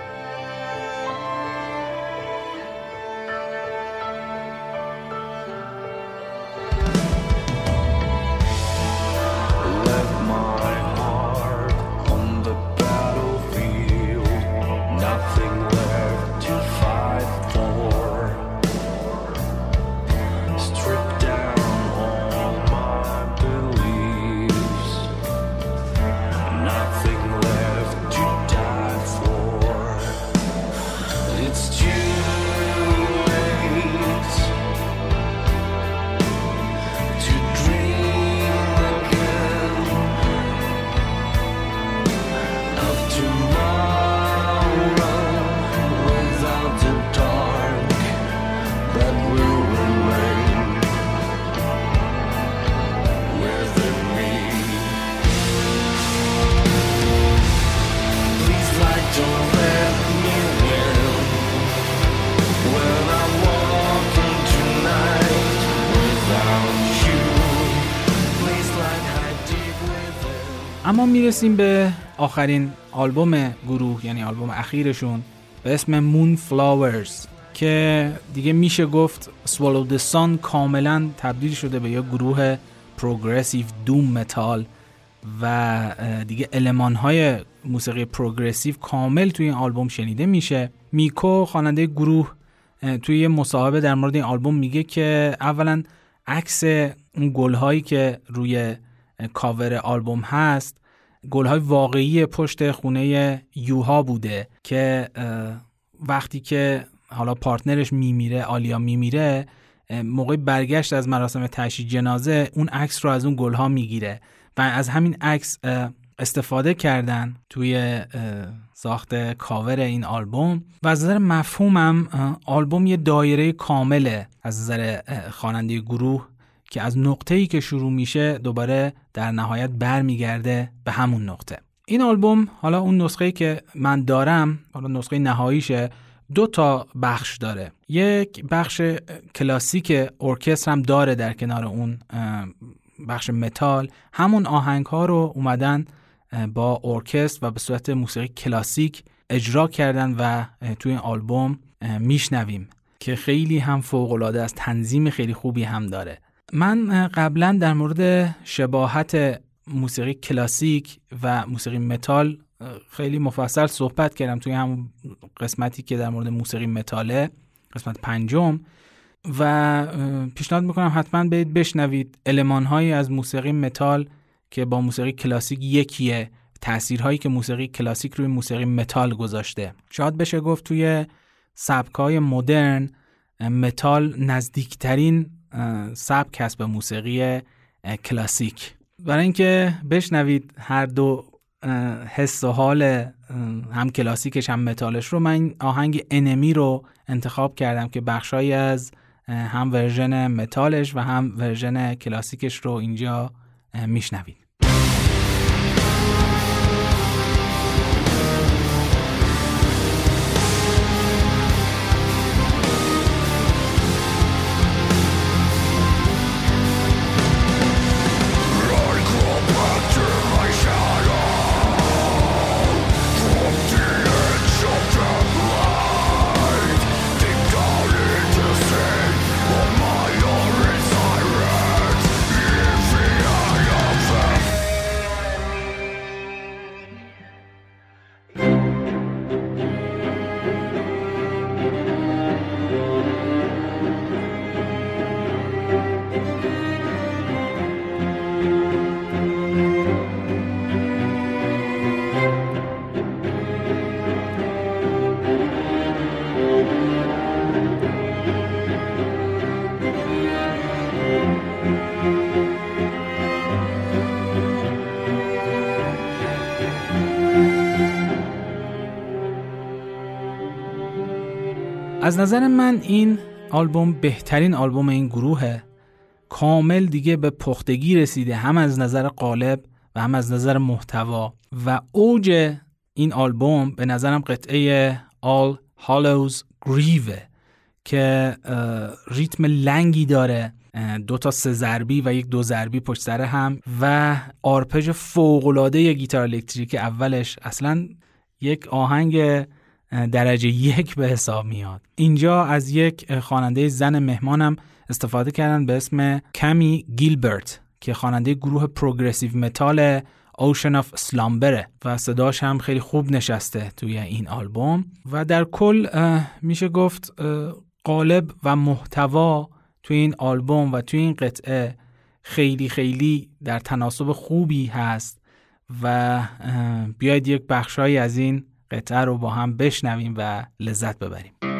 می‌رسیم به آخرین آلبوم گروه یعنی آلبوم اخیرشون به اسم Moonflowers که دیگه میشه گفت the Sun کاملا تبدیل شده به یه گروه progressive doom metal و دیگه المان های موسیقی progressive کامل توی این آلبوم شنیده میشه. میکو خواننده گروه توی یه مصاحبه در مورد این آلبوم میگه که اولا عکس اون گل هایی که روی کاور آلبوم هست گلهای واقعی پشت خونه یوها بوده که وقتی که حالا partner ش میمیره آلیا میمیره موقع برگشت از مراسم تشییع جنازه اون عکس رو از اون گلها می‌گیره و از همین عکس استفاده کردن توی ساخت کاور این آلبوم و از نظر مفهومم آلبوم یه دایره کامله از نظر خواننده گروه که از نقطه ای که شروع میشه دوباره در نهایت برمیگرده به همون نقطه. این آلبوم حالا اون نسخه که من دارم حالا نسخه نهاییشه دو تا بخش داره. یک بخش کلاسیک ارکستر هم داره در کنار اون بخش متال. همون آهنگ ها رو اومدن با ارکستر و به صورت موسیقی کلاسیک اجرا کردن و توی این آلبوم میشنویم که خیلی هم فوق العاده است تنظیم خیلی خوبی هم داره. من قبلا در مورد شباهت موسیقی کلاسیک و موسیقی متال خیلی مفصل صحبت کردم توی همون قسمتی که در مورد موسیقی متاله قسمت پنجم. و پیشنهاد می‌کنم حتما برید بشنوید المانهایی از موسیقی متال که با موسیقی کلاسیک یکیه تاثیرهایی که موسیقی کلاسیک روی موسیقی متال گذاشته. شاید بشه گفت توی سبکای مدرن متال نزدیکترین سبک هست به موسیقی کلاسیک. برای اینکه بشنوید هر دو حس و حال هم کلاسیکش هم متالش رو من آهنگ Enemy رو انتخاب کردم که بخشایی از هم version متالش و هم version کلاسیکش رو اینجا میشنوید. از نظر من این آلبوم بهترین آلبوم این گروهه. کامل دیگه به پختگی رسیده هم از نظر قالب و هم از نظر محتوا. و اوج این آلبوم به نظرم قطعه All Hollows Grieve که ریتم لنگی داره. دو تا سه ضربی و یک دو ضربی پشت سر هم و آرپژ فوق العاده گیتار الکتریک اولش. اصلا یک آهنگ درجه یک به حساب میاد. اینجا از یک خواننده زن مهمانم استفاده کردن به اسم کمی گیلبرت که خواننده گروه progressive metal Oceans of Slumber ه و صداش هم خیلی خوب نشسته توی این آلبوم. و در کل میشه گفت قالب و محتوا توی این آلبوم و توی این قطعه خیلی خیلی در تناسب خوبی هست و بیاید یک بخشهایی از این قطعه رو با هم بشنویم و لذت ببریم.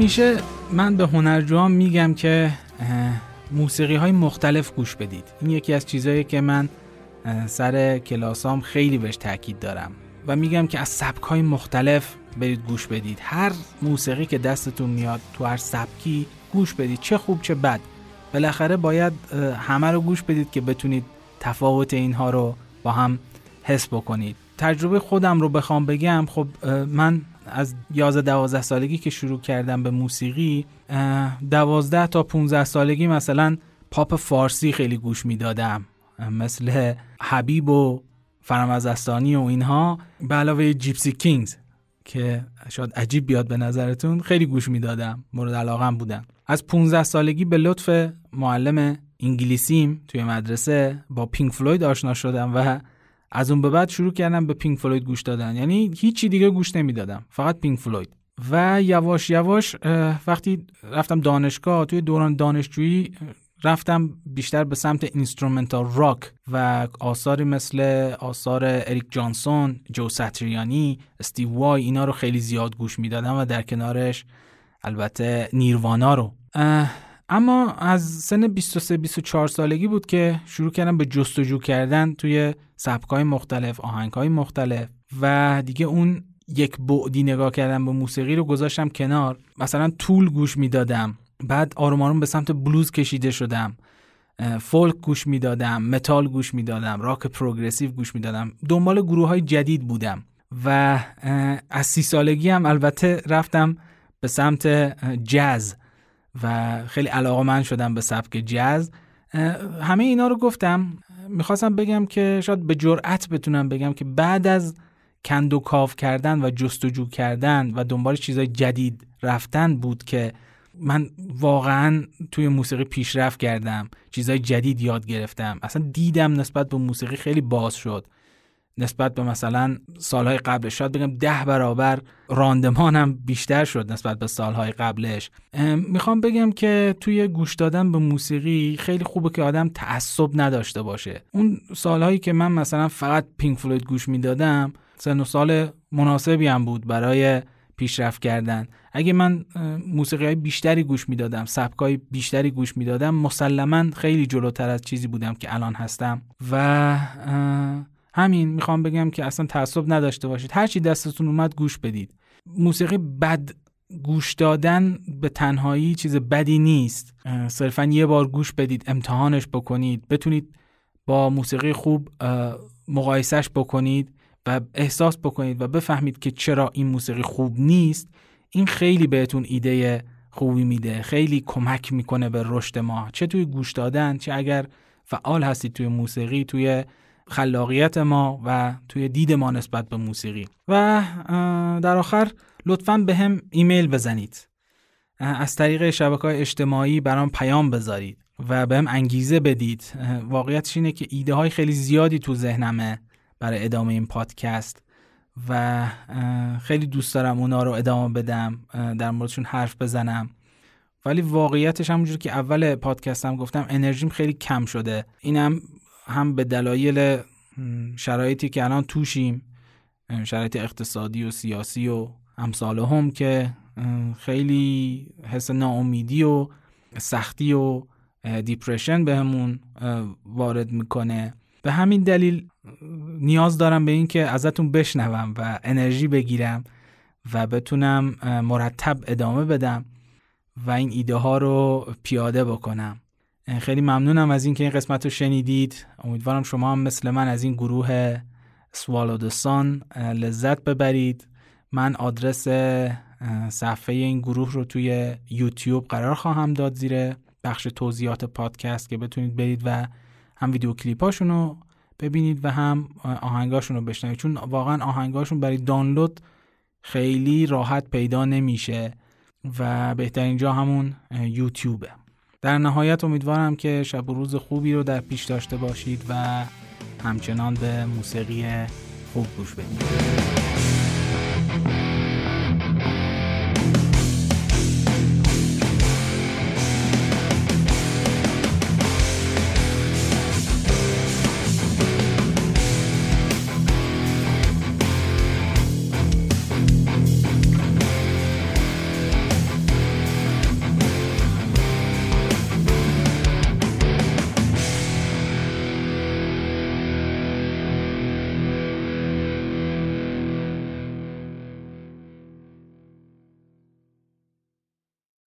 همیشه من به هنرجوام میگم که موسیقی های مختلف گوش بدید. این یکی از چیزهایی که من سر کلاسام خیلی بهش تاکید دارم و میگم که از سبک های مختلف برید گوش بدید. هر موسیقی که دستتون میاد تو هر سبکی گوش بدید چه خوب چه بد. بالاخره باید همه رو گوش بدید که بتونید تفاوت اینها رو با هم حس بکنید. تجربه خودم رو بخوام بگم خب من از 11 12 سالگی که شروع کردم به موسیقی 12 تا 15 سالگی مثلا پاپ فارسی خیلی گوش می‌دادم. مثل حبیب و فرامزستانی و اینها به علاوه جیپسی کینگز که شاید عجیب بیاد به نظرتون خیلی گوش می‌دادم مورد علاقم بودم از 15 سالگی به لطف معلم انگلیسیم توی مدرسه با پینک فلوید آشنا شدم و از اون به بعد شروع کردم به پینک فلوید گوش دادن. یعنی هیچی دیگه گوش نمی‌دادم فقط پینک فلوید. و یواش یواش وقتی رفتم دانشگاه توی دوران دانشجویی رفتم بیشتر به سمت instrumental rock و آثاری مثل آثار اریک جانسون، جو ساتریانی، استیو وای اینا رو خیلی زیاد گوش می‌دادم و در کنارش البته نیروانا رو. اما از سن 23 24 سالگی بود که شروع کردم به جستجو کردن توی سبکای مختلف، آهنگهای مختلف و دیگه اون یک بعدی نگاه کردم به موسیقی رو گذاشتم کنار. مثلا طول گوش می‌دادم بعد آروم آروم به سمت بلوز کشیده شدم فولک گوش می‌دادم متال گوش می‌دادم راک پروگرسیو گوش می‌دادم. دنبال گروه های جدید بودم و از سی سالگی هم البته رفتم به سمت جاز. و خیلی علاقه من شدم به سبک جاز. همه اینا رو گفتم. می‌خواستم بگم که شاید به جرأت بتونم بگم که بعد از کند و کاف کردن و جستجو کردن و دنبال چیزای جدید رفتن بود که من واقعا توی موسیقی پیشرفت کردم چیزای جدید یاد گرفتم. اصلا دیدم نسبت به موسیقی خیلی باز شد. نسبت به مثلا سالهای قبلش. شاید بگم ده برابر راندمانم بیشتر شد نسبت به سالهای قبلش. می‌خوام بگم که توی گوش دادن به موسیقی خیلی خوبه که آدم تعصب نداشته باشه. اون سالهایی که من مثلا فقط پینک فلوید گوش می‌دادم سن و سال مناسبی هم بود برای پیشرفت کردن. اگه من موسیقی های بیشتری گوش می‌دادم سبک های بیشتری گوش می‌دادم مسلما خیلی جلوتر از چیزی بودم که الان هستم. و همین می‌خوام بگم که اصلا تعصب نداشته باشید. هرچی دستتون اومد گوش بدید. موسیقی بد گوش دادن به تنهایی چیز بدی نیست. صرفا یه بار گوش بدید امتحانش بکنید. بتونید با موسیقی خوب مقایسش بکنید و احساس بکنید و بفهمید که چرا این موسیقی خوب نیست. این خیلی بهتون ایده خوبی میده. خیلی کمک می‌کنه به رشد ما. چه توی گوش دادن چه اگر فعال هستید توی موسیقی توی خلاقیت ما و توی دید ما نسبت به موسیقی. و در آخر لطفا به هم ایمیل بزنید. از طریق شبکه اجتماعی برام پیام بذارید و به هم انگیزه بدید. واقعیتش اینه که ایده های خیلی زیادی تو ذهنمه برای ادامه این پادکست و خیلی دوست دارم اونا رو ادامه بدم در موردشون حرف بزنم. ولی واقعیتش همونجور که اول پادکستم گفتم انرژیم خیلی کم شده. اینم هم به دلایل شرایطی که الان توشیم شرایط اقتصادی و سیاسی و امثال هم که خیلی حس ناامیدی و سختی و دیپریشن بهمون وارد می‌کنه. به همین دلیل نیاز دارم به این که ازتون بشنوم و انرژی بگیرم و بتونم مرتب ادامه بدم و این ایده ها رو پیاده بکنم. خیلی ممنونم از اینکه این قسمت رو شنیدید. امیدوارم شما هم مثل من از این گروه سوالودسان لذت ببرید. من آدرس صفحه این گروه رو توی یوتیوب قرار خواهم داد زیر بخش توضیحات پادکست که بتونید برید و هم ویدیو کلیپاشون رو ببینید و هم آهنگاشون رو بشنوید. چون واقعا آهنگاشون برای دانلود خیلی راحت پیدا نمیشه و بهترین جا همون یوتیوبه. در نهایت امیدوارم که شب و روز خوبی رو در پیش داشته باشید و همچنان به موسیقی خوب گوش بدید.